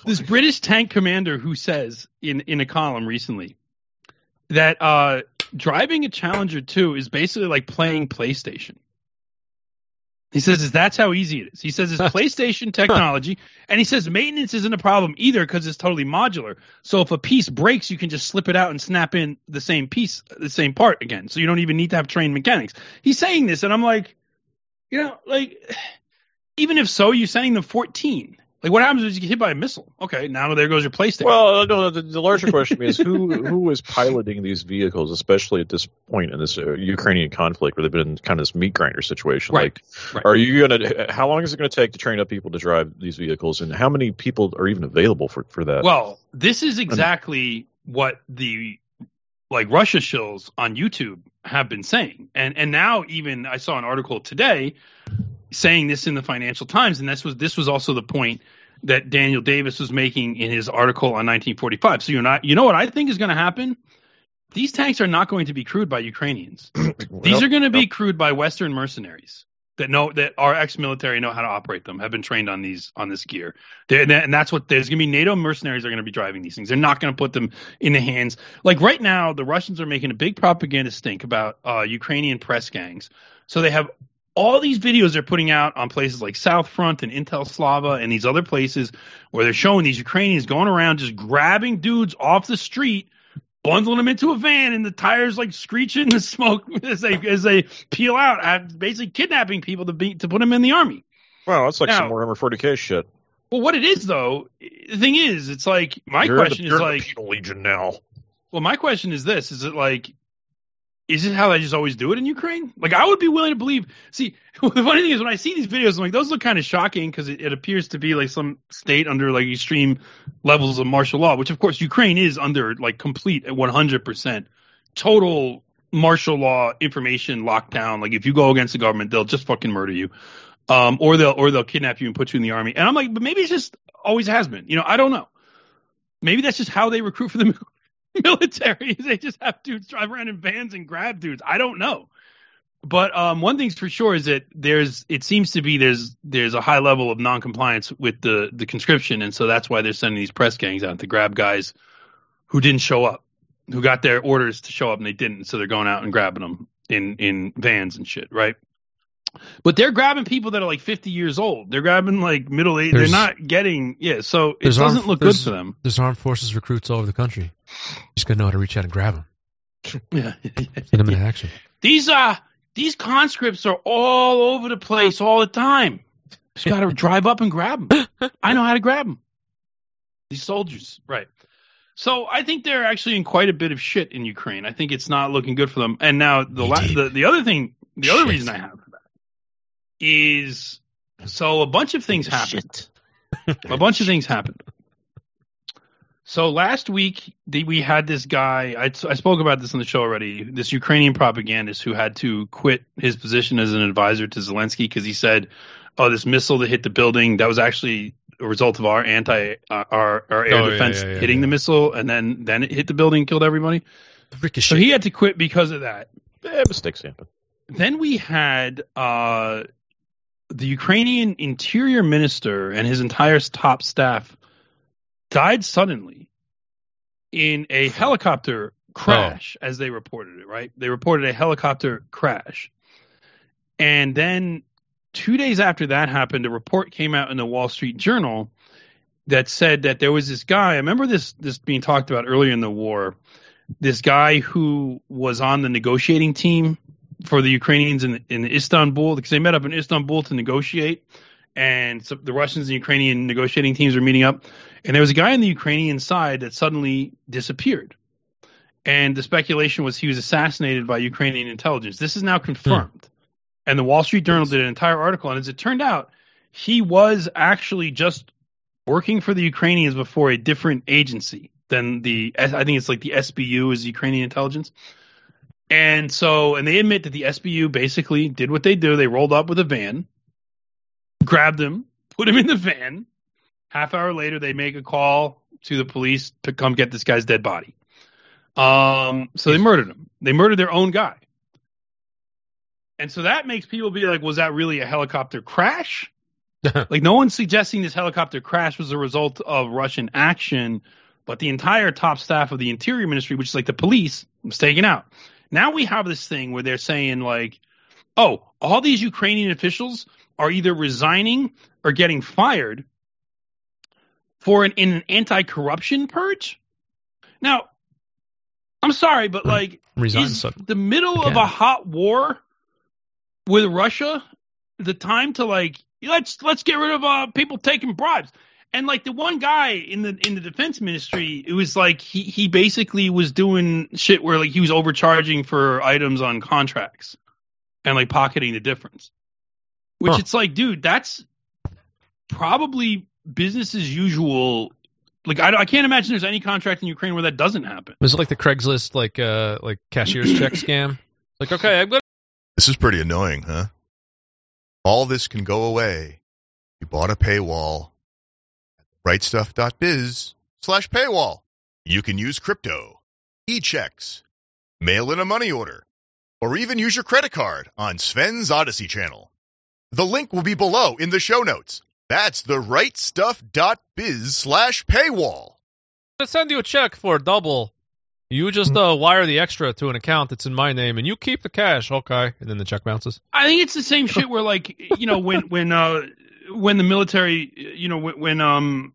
this British tank commander who says in in a column recently that uh, driving a Challenger 2 is basically like playing PlayStation. He says that's how easy it is. He says it's PlayStation technology, and he says maintenance isn't a problem either because it's totally modular. So if a piece breaks, you can just slip it out and snap in the same piece, the same part again. So you don't even need to have trained mechanics. He's saying this, and I'm like, you know, like even if so, you're sending them 14. Like what happens if you get hit by a missile? Okay, now there goes your PlayStation. Well, no, the, the larger question is who who is piloting these vehicles, especially at this point in this uh, Ukrainian conflict, where they've been in kind of this meat grinder situation. Right. Like, Right. are you gonna? How long is it going to take to train up people to drive these vehicles, and how many people are even available for for that? Well, this is exactly what the like Russia shills on YouTube have been saying. And and now even I saw an article today saying this in the Financial Times and this was this was also the point that Daniel Davis was making in his article on 1945. So you're not you know what I think is going to happen? These tanks are not going to be crewed by Ukrainians. These are going to be crewed by Western mercenaries that know that our ex-military know how to operate them, have been trained on these on this gear. They're, and that's what there's going to be NATO mercenaries are going to be driving these things. They're not going to put them in the hands like right now. The Russians are making a big propaganda stink about uh, Ukrainian press gangs. So they have all these videos they're putting out on places like South Front and Intel Slava and these other places where they're showing these Ukrainians going around just grabbing dudes off the street bundling them into a van and the tires like screeching the smoke as they as they peel out, uh, basically kidnapping people to be to put them in the army. Well, that's like Now- some Warhammer 40k shit. Well, what it is though, the thing is, it's like my You're the- question you're is the like, Penal Legion now. well, my question is this: Is it like, is this how they just always do it in Ukraine? Like, I would be willing to believe. See, the funny thing is, when I see these videos, I'm like, those look kind of shocking because it, it appears to be like some state under like extreme levels of martial law, which of course Ukraine is under like complete 100 percent total martial law information lockdown. Like, if you go against the government, they'll just fucking murder you, um, or they'll or they'll kidnap you and put you in the army. And I'm like, but maybe it's just always has been. You know, I don't know. Maybe that's just how they recruit for the military. They just have dudes drive around in vans and grab dudes. I don't know. But um, one thing's for sure is that there's it seems to be there's there's a high level of noncompliance with the the conscription, and so that's why they're sending these press gangs out to grab guys who didn't show up, who got their orders to show up and they didn't, so they're going out and grabbing them in in vans and shit, right? But they're grabbing people that are like 50 years old. They're grabbing like middle age. They're not getting yeah. So it doesn't armed- look good for them. There's armed forces recruits all over the country. You just gotta know how to reach out and grab them. Yeah. See them in action. These uh these conscripts are all over the place all the time. Just got to drive up and grab them. I know how to grab them. These soldiers, right? So I think they're actually in quite a bit of shit in Ukraine. I think it's not looking good for them. And now the la- the the other thing, the other reason I have is so a bunch of things happened. a bunch of things happened. So last week we had this guy. I, I spoke about this on the show already. This Ukrainian propagandist who had to quit his position as an advisor to Zelensky because he said, "Oh, this missile that hit the building that was actually a result of our anti uh, our our air Oh, defense yeah, yeah, hitting the missile, and then then it hit the building, and killed everybody." So he had to quit because of that. Eh, mistakes happen. Then we had uh, the Ukrainian interior minister and his entire top staff died suddenly in a helicopter crash, oh. as they reported it, right? They reported a helicopter crash. And then two days after that happened, a report came out in the Wall Street Journal that said that there was this guy. I remember this this being talked about earlier in the war. This guy who was on the negotiating team for the Ukrainians in, in Istanbul because they met up in Istanbul to negotiate, and so the Russians and Ukrainian negotiating teams were meeting up, and there was a guy on the Ukrainian side that suddenly disappeared, and the speculation was he was assassinated by Ukrainian intelligence. This is now hmm. confirmed, and the Wall Street Journal did an entire article, and as it turned out, he was actually just working for the Ukrainians before a different agency than the I think it's like the SBU is Ukrainian intelligence. And so, and they admit that the SBU basically did what they do. They rolled up with a van, grabbed him, put him in the van. Half hour later, they make a call to the police to come get this guy's dead body. Um, so they murdered him. They murdered their own guy. And so that makes people be like, was that really a helicopter crash? like, no one's suggesting this helicopter crash was a result of Russian action, but the entire top staff of the Interior Ministry, which is like the police, was taken out. Now we have this thing where they're saying like, oh, all these Ukrainian officials are either resigning or getting fired for an in an anti-corruption purge. Now, I'm sorry, but like, Resign is so- the middle of a hot war with Russia the time to like let's let's get rid of uh, people taking bribes? And like the one guy in the in the defense ministry, it was like he he basically was doing shit where like he was overcharging for items on contracts and like pocketing the difference. Which Huh. it's like, dude, that's probably business as usual. Like I, I can't imagine there's any contract in Ukraine where that doesn't happen. Was it like the Craigslist like uh like cashier's check scam? Like okay, I'm gonna This is pretty annoying, huh? All this can go away. You bought a paywall. Rightstuff.biz slash paywall. You can use crypto, e-checks, mail in a money order, or even use your credit card on Sven's Odysee channel. The link will be below in the show notes. That's the rightstuff.biz slash paywall. send you a check for double. You just uh, wire the extra to an account that's in my name, and you keep the cash. Okay, and then the check bounces. I think it's the same shit where like you know when when uh when the military you know when, when um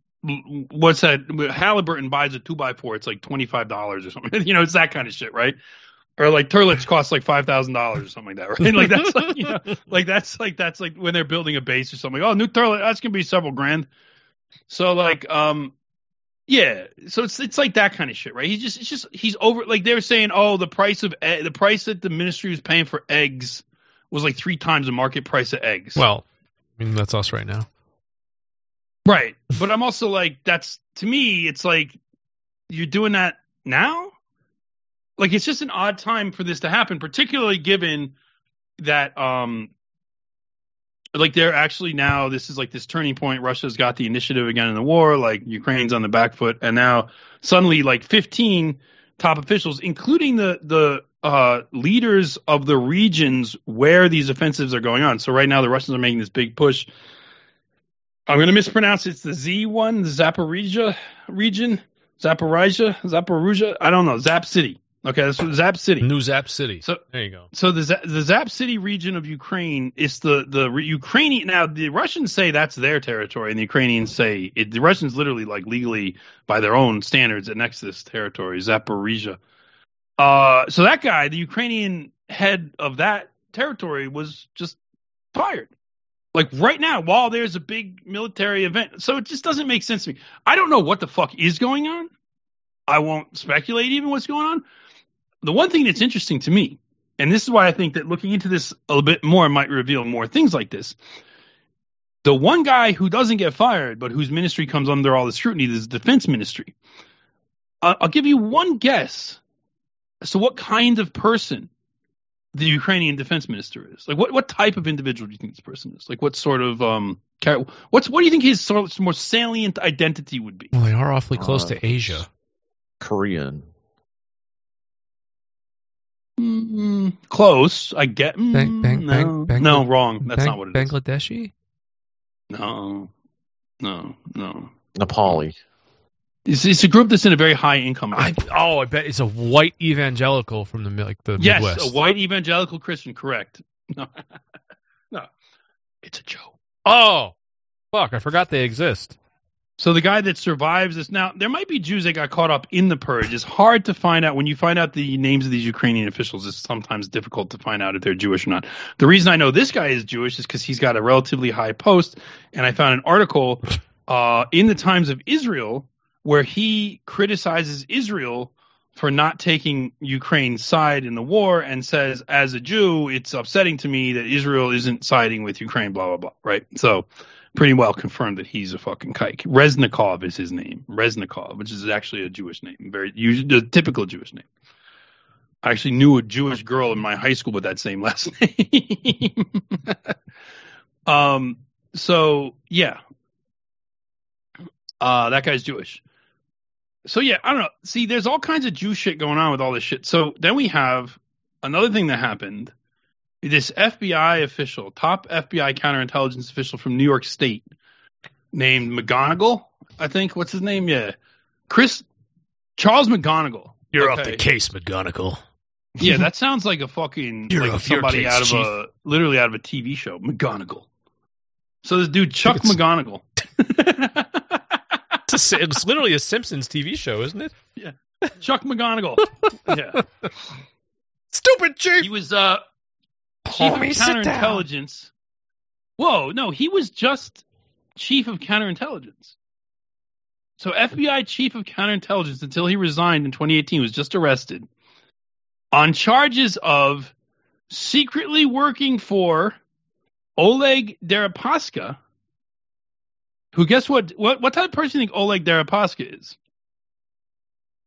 what's that Halliburton buys a two by four it's like twenty five dollars or something. You know it's that kind of shit right? Or like turlets cost like five thousand dollars or something like that right? Like that's like you know like that's like that's like when they're building a base or something. Oh new turlet that's gonna be several grand. So like um yeah so it's it's like that kind of shit right? He's just it's just he's over like they were saying oh the price of e- the price that the ministry was paying for eggs was like three times the market price of eggs. Well, I mean that's us right now. right. But I'm also like, that's to me, it's like you're doing that now. Like it's just an odd time for this to happen, particularly given that um like they're actually now this is like this turning point. Russia's got the initiative again in the war, like Ukraine's on the back foot, and now suddenly like 15 top officials, including the the uh, leaders of the regions where these offensives are going on. So right now the Russians are making this big push. I'm going to mispronounce it. It's the Z1, the Zaporizhia region, Zaporizhia, Zaporizhia. I don't know. Zap City. Okay, that's Zap City. New Zap City. So there you go. so the the Zap City region of Ukraine is the the Ukrainian. Now the Russians say that's their territory, and the Ukrainians say it, the Russians literally like legally by their own standards annex this territory, Zaporizhia. Uh, so that guy, the Ukrainian head of that territory, was just fired. Like right now, while there's a big military event, so it just doesn't make sense to me. I don't know what the fuck is going on. I won't speculate even what's going on. The one thing that's interesting to me, and this is why I think that looking into this a little bit more might reveal more things like this. The one guy who doesn't get fired, but whose ministry comes under all the scrutiny, is the defense ministry. Uh, I'll give you one guess as to what kind of person the Ukrainian defense minister is. Like, what, what type of individual do you think this person is? Like, what sort of um, char- what's what do you think his sort of more salient identity would be? Well, they are awfully close Uh, to Asia. Korean. Mm, close, I get. Mm, Bang, bang, no, bang, bang, no, wrong. That's Bang- not what it is. Bangladeshi. No, no, no. Nepali. It's, it's a group that's in a very high income. I, oh, I bet it's a white evangelical from the like the yes, Midwest. a white evangelical Christian. Correct. No, no, it's a joke. Oh, fuck! I forgot they exist. So the guy that survives this now, there might be Jews that got caught up in the purge. It's hard to find out when you find out the names of these Ukrainian officials. It's sometimes difficult to find out if they're Jewish or not. The reason I know this guy is Jewish is because he's got a relatively high post, and I found an article uh, in the Times of Israel where he criticizes Israel for not taking Ukraine's side in the war and says, as a Jew, it's upsetting to me that Israel isn't siding with Ukraine, blah, blah, blah. Right. So pretty well confirmed that he's a fucking kike. Reznikov is his name. Reznikov, which is actually a Jewish name, very a typical Jewish name. I actually knew a Jewish girl in my high school with that same last name. um. So yeah, uh, that guy's Jewish. So yeah, I don't know. See, there's all kinds of Jew shit going on with all this shit. So then we have another thing that happened. This FBI official, top FBI counterintelligence official from New York State, named McGonigal, I think. What's his name? Yeah, Chris Charles McGonigal. You're off the case, McGonigal. Yeah, that sounds like a fucking Hero like somebody case, out of Chief. a literally out of a TV show. McGonigal. So this dude Chuck McGonigal. It's, a, it's literally a Simpsons TV show, isn't it? Yeah. Chuck McGonigal. yeah. Stupid chief. He was uh chief Homie, of counterintelligence. Whoa, no, he was just chief of counterintelligence. So FBI chief of counterintelligence until he resigned in 2018 was just arrested on charges of secretly working for Oleg Deripaska. Who guess what what what type of person do you think Oleg Deripaska is?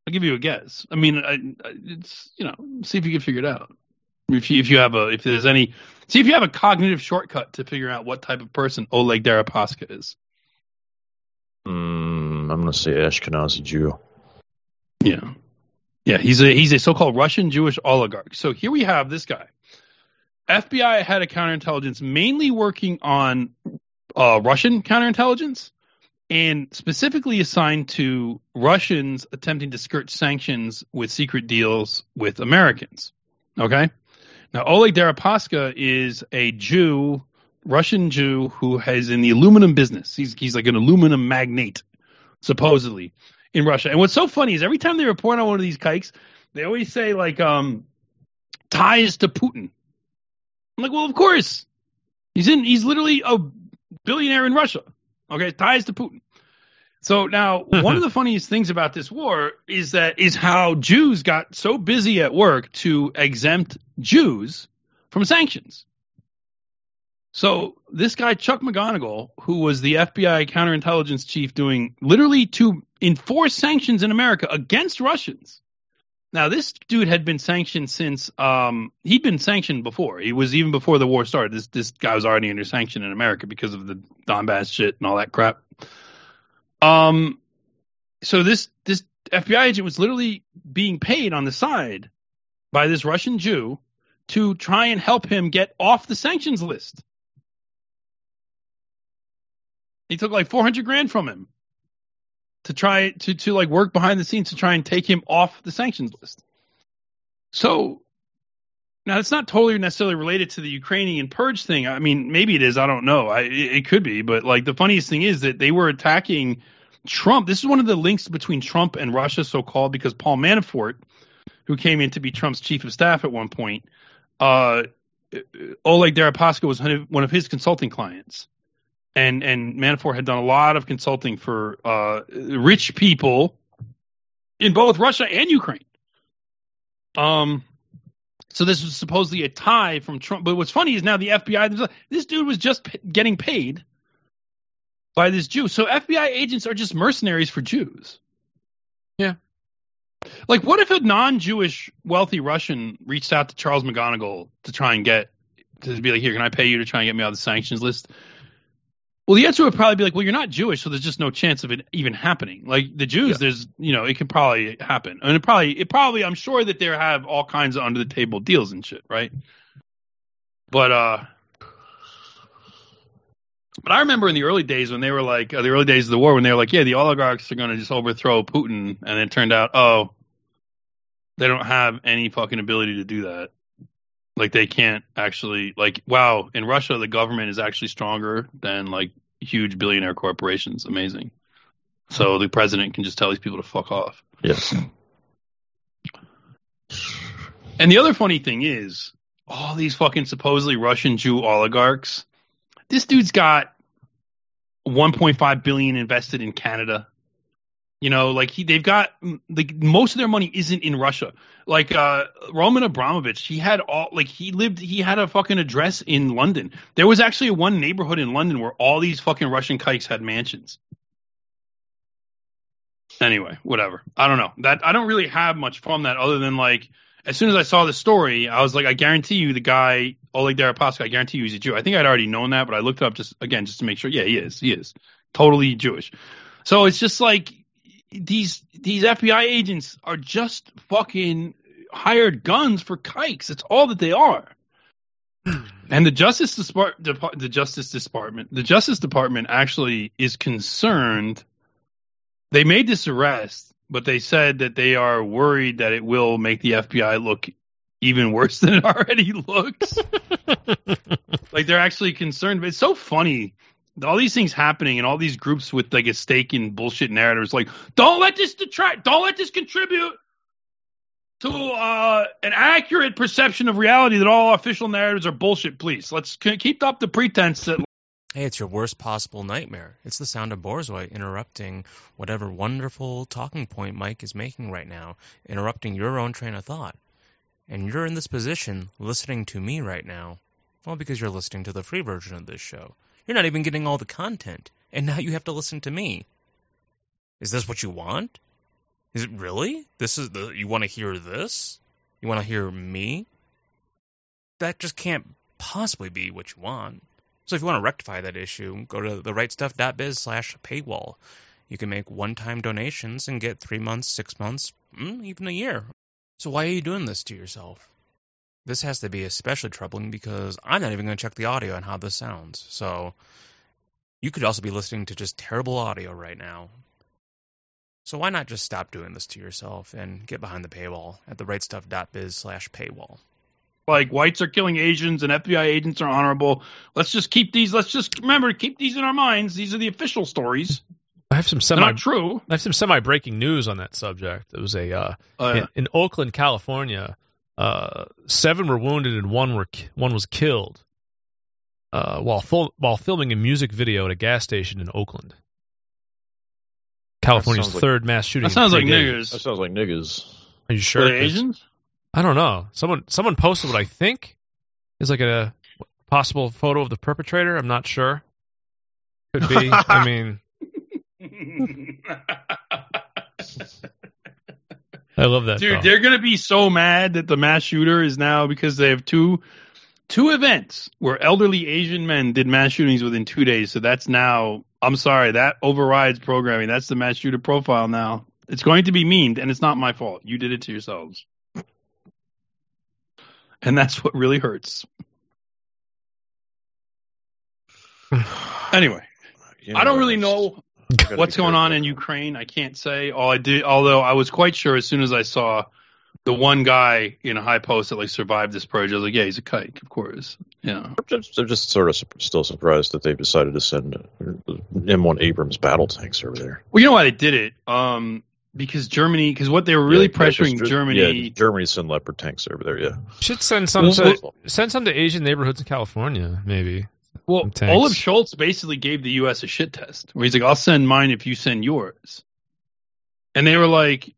I'll give you a guess. I mean, I, I- it's you know, see if you can figure it out. If you if you have a if there's any see if you have a cognitive shortcut to figure out what type of person Oleg Deripaska is. Mm, I'm going to say Ashkenazi Jew. Yeah. Yeah, he's a he's a so-called Russian Jewish oligarch. So here we have this guy. FBI had a counterintelligence mainly working on uh, Russian counterintelligence and specifically assigned to Russians attempting to skirt sanctions with secret deals with Americans. Okay? Now Oleg Deripaska is a Jew, Russian Jew who has in the aluminum business. He's he's like an aluminum magnate supposedly in Russia. And what's so funny is every time they report on one of these kikes, they always say like um ties to Putin. I'm like, well, of course. He's in he's literally a billionaire in Russia. Okay, ties to Putin. So now one of the funniest things about this war is that is how Jews got so busy at work to exempt Jews from sanctions. So this guy Chuck McGonigal, who was the FBI counterintelligence chief, doing literally to enforce sanctions in America against Russians. Now this dude had been sanctioned since um, he'd been sanctioned before. He was even before the war started. This this guy was already under sanction in America because of the Donbass shit and all that crap. Um, so this this FBI agent was literally being paid on the side by this Russian Jew to try and help him get off the sanctions list. He took like 400 grand from him to try to to like work behind the scenes to try and take him off the sanctions list. So now it's not totally necessarily related to the Ukrainian purge thing. I mean, maybe it is. I don't know. I, it, could be, but like the funniest thing is that they were attacking Trump. This is one of the links between Trump and Russia, so called, because Paul Manafort, who came in to be Trump's chief of staff at one point, uh, Oleg Deripaska was one of his consulting clients and and Manafort had done a lot of consulting for uh, rich people in both Russia and Ukraine. Um, so this was supposedly a tie from Trump. But what's funny is now the FBI. This dude was just p- getting paid by this Jew. So FBI agents are just mercenaries for Jews. Yeah. Like, what if a non-Jewish wealthy Russian reached out to Charles McGonigal to try and get to be like, here, can I pay you to try and get me out of the sanctions list? Well, the answer would probably be like, well, you're not Jewish, so there's just no chance of it even happening. Like the Jews, Yeah. there's, you know, it can probably happen, and it probably, it probably, I'm sure that they have all kinds of under the table deals and shit, right? But uh, but I remember in the early days when they were like, uh, the early days of the war, when they were like, yeah, the oligarchs are going to just overthrow Putin, and it turned out, oh, they don't have any fucking ability to do that. Like they can't actually like wow, in Russia the government is actually stronger than like huge billionaire corporations. Amazing. So the president can just tell these people to fuck off. Yes. And the other funny thing is, all these fucking supposedly Russian Jew oligarchs, this dude's got 1.5 billion invested in Canada. You know, like he, they've got like most of their money isn't in Russia. Like uh Roman Abramovich, he had all like he lived, he had a fucking address in London. There was actually one neighborhood in London where all these fucking Russian kikes had mansions. Anyway, whatever. I don't know. That I don't really have much from that other than like as soon as I saw the story, I was like, I guarantee you the guy Oleg Deripaska, I guarantee you he's a Jew. I think I'd already known that, but I looked it up just again just to make sure. Yeah, he is. He is totally Jewish. So it's just like these these FBI agents are just fucking hired guns for kikes. It's all that they are. Hmm. And the Justice Depart- Depart- the Justice Department, the Justice Department actually is concerned. They made this arrest, but they said that they are worried that it will make the FBI look even worse than it already looks. like they're actually concerned. But it's so funny. All these things happening and all these groups with like a stake in bullshit narratives. Like, don't let this detract. Don't let this contribute to uh, an accurate perception of reality that all official narratives are bullshit. Please, let's keep up the pretense that Hey, it's your worst possible nightmare. It's the sound of Borzoi interrupting whatever wonderful talking point Mike is making right now, interrupting your own train of thought. And you're in this position listening to me right now. Well, because you're listening to the free version of this show. You're not even getting all the content, and now you have to listen to me. Is this what you want? Is it really? This is the you want to hear this? You want to hear me? That just can't possibly be what you want. So if you want to rectify that issue, go to therightstuff.biz slash paywall. You can make one-time donations and get three months, six months, mm, even a year. So why are you doing this to yourself? This has to be especially troubling because I'm not even going to check the audio on how this sounds. So you could also be listening to just terrible audio right now. So why not just stop doing this to yourself and get behind the paywall at therightstuff.biz slash paywall? like whites are killing Asians and FBI agents are honorable. Let's just keep these. Let's just remember keep these in our minds. These are the official stories. I have some They're not true. I have some semi breaking news on that subject. It was a uh, yeah. in, in Oakland, California. Uh, seven were wounded and one were one was killed uh, while fil- while filming a music video at a gas station in Oakland. California's sounds like- third mass shooting. That sounds like days. That sounds like niggas. Are you sure? Are they 'Cause- Asians? I don't know. Someone someone posted what I think is like a possible photo of the perpetrator. I'm not sure. Could be. I mean, I love that. Dude, though. they're gonna be so mad that the mass shooter is now because they have two two events where elderly Asian men did mass shootings within two days. So that's now I'm sorry, that overrides programming. That's the mass shooter profile now. It's going to be memed, and it's not my fault. You did it to yourselves. And that's what really hurts. Anyway, You I don't really know you gotta what's going on in. Ukraine. I can't say. All I did, although I was quite sure as soon as I saw the one guy in a high post that like survived this purge, I was like, yeah, he's a kike, of course. Yeah. I'm just, I'm just sort of su- still surprised that they've decided to send uh, M1 Abrams battle tanks over there. Well, you know why they did it? Um, because Germany, because what they were really Yeah, 'cause pressuring Ger- Germany. Yeah, Germany send Leopard tanks over there. Yeah, should send some to, send some to Asian neighborhoods in California, maybe. Well, tanks. Olaf Scholz basically gave the U.S. a shit test, where he's like, "I'll send mine if you send yours," and they were like,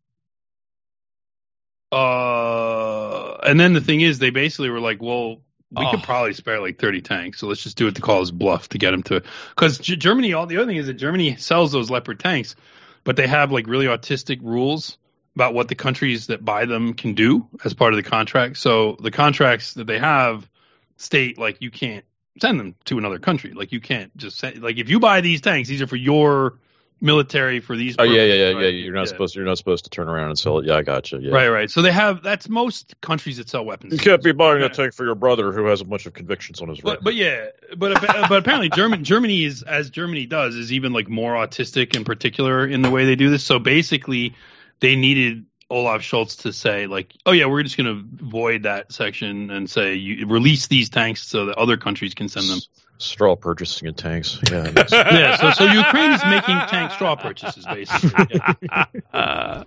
"Uh," and then the thing is, they basically were like, "Well, we could Oh. probably spare like 30 tanks, so let's just do it to call his bluff to get him to." Because G- Germany, all the other thing is that Germany sells those Leopard tanks, but they have like really autistic rules about what the countries that buy them can do as part of the contract. So the contracts that they have state like you can't send them to another country. Like you can't just send like if you buy these tanks, these are for your military for these. Oh yeah, yeah, yeah, right? yeah. You're not supposed. to, You're not supposed to turn around and sell it. Yeah, I got you. Yeah. Right, right. So they have that's most countries that sell weapons. You can't be buying Yeah. a tank for your brother who has a bunch of convictions on his But record. but yeah, but uh, but apparently German Germany is as Germany does is even like more autistic in particular in the way they do this. So basically, they needed Olaf Scholz to say like, oh yeah, we're just going to void that section and say you release these tanks so that other countries can send them. Straw purchasing of tanks. Yeah. yeah, so so Ukraine is making tank straw purchases basically. Yeah. Uh,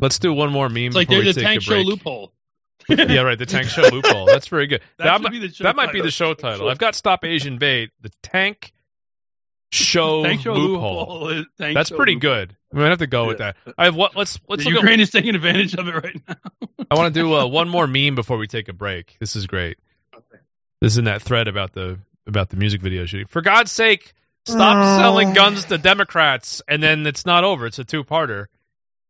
let's do one more meme It's like there's a tank a show loophole. yeah, right. The tank show loophole. That's very good. That That, should mi- be the show that might be the show title. I've got Stop Asian Bait. The tank show, loophole. loophole. That's show pretty loophole. good. I'm gonna have to go with that. I have what? Let's let's The look Ukraine at, is taking advantage of it right now. I want to do uh, one more meme before we take a break. This is great. This is in that thread about the about the music video shooting. For God's sake, stop selling guns to Democrats, and then it's not over. It's a two parter.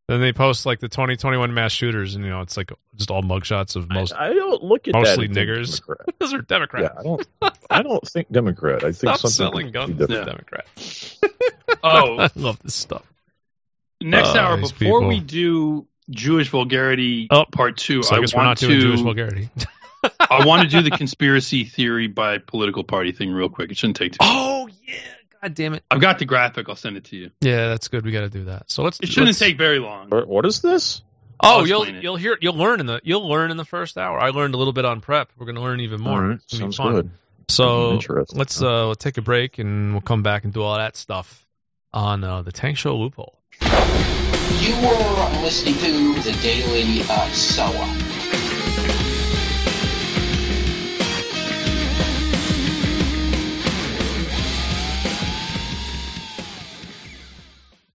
Then they post like the 2021 mass shooters, and you know it's like just all mugshots of most. I don't look at Mostly that. niggers. Those are Yeah, Democrats. I don't. I don't think Democrat. I think Stop something selling guns completely to different. Oh, I love this stuff. next Oh, hour before people. we do Jewish vulgarity Oh, part two, So I I guess we're want not doing to Jewish vulgarity. I want to do the conspiracy theory by political party thing real quick. It shouldn't take too. oh yeah! God damn it! I've got the graphic. I'll send it to you. Yeah, that's good. We got to do that. So let's. It shouldn't let's- take very long. What- What is this? Oh, I'll you'll it. you'll hear you'll learn in the you'll learn in the first hour. I learned a little bit on prep. We're going to learn even more. All right, It's gonna be sounds fun. good. So let's uh let's take a break and we'll come back and do all that stuff on uh, the Tank Show loophole. You were listening to the Daily uh, Shoah.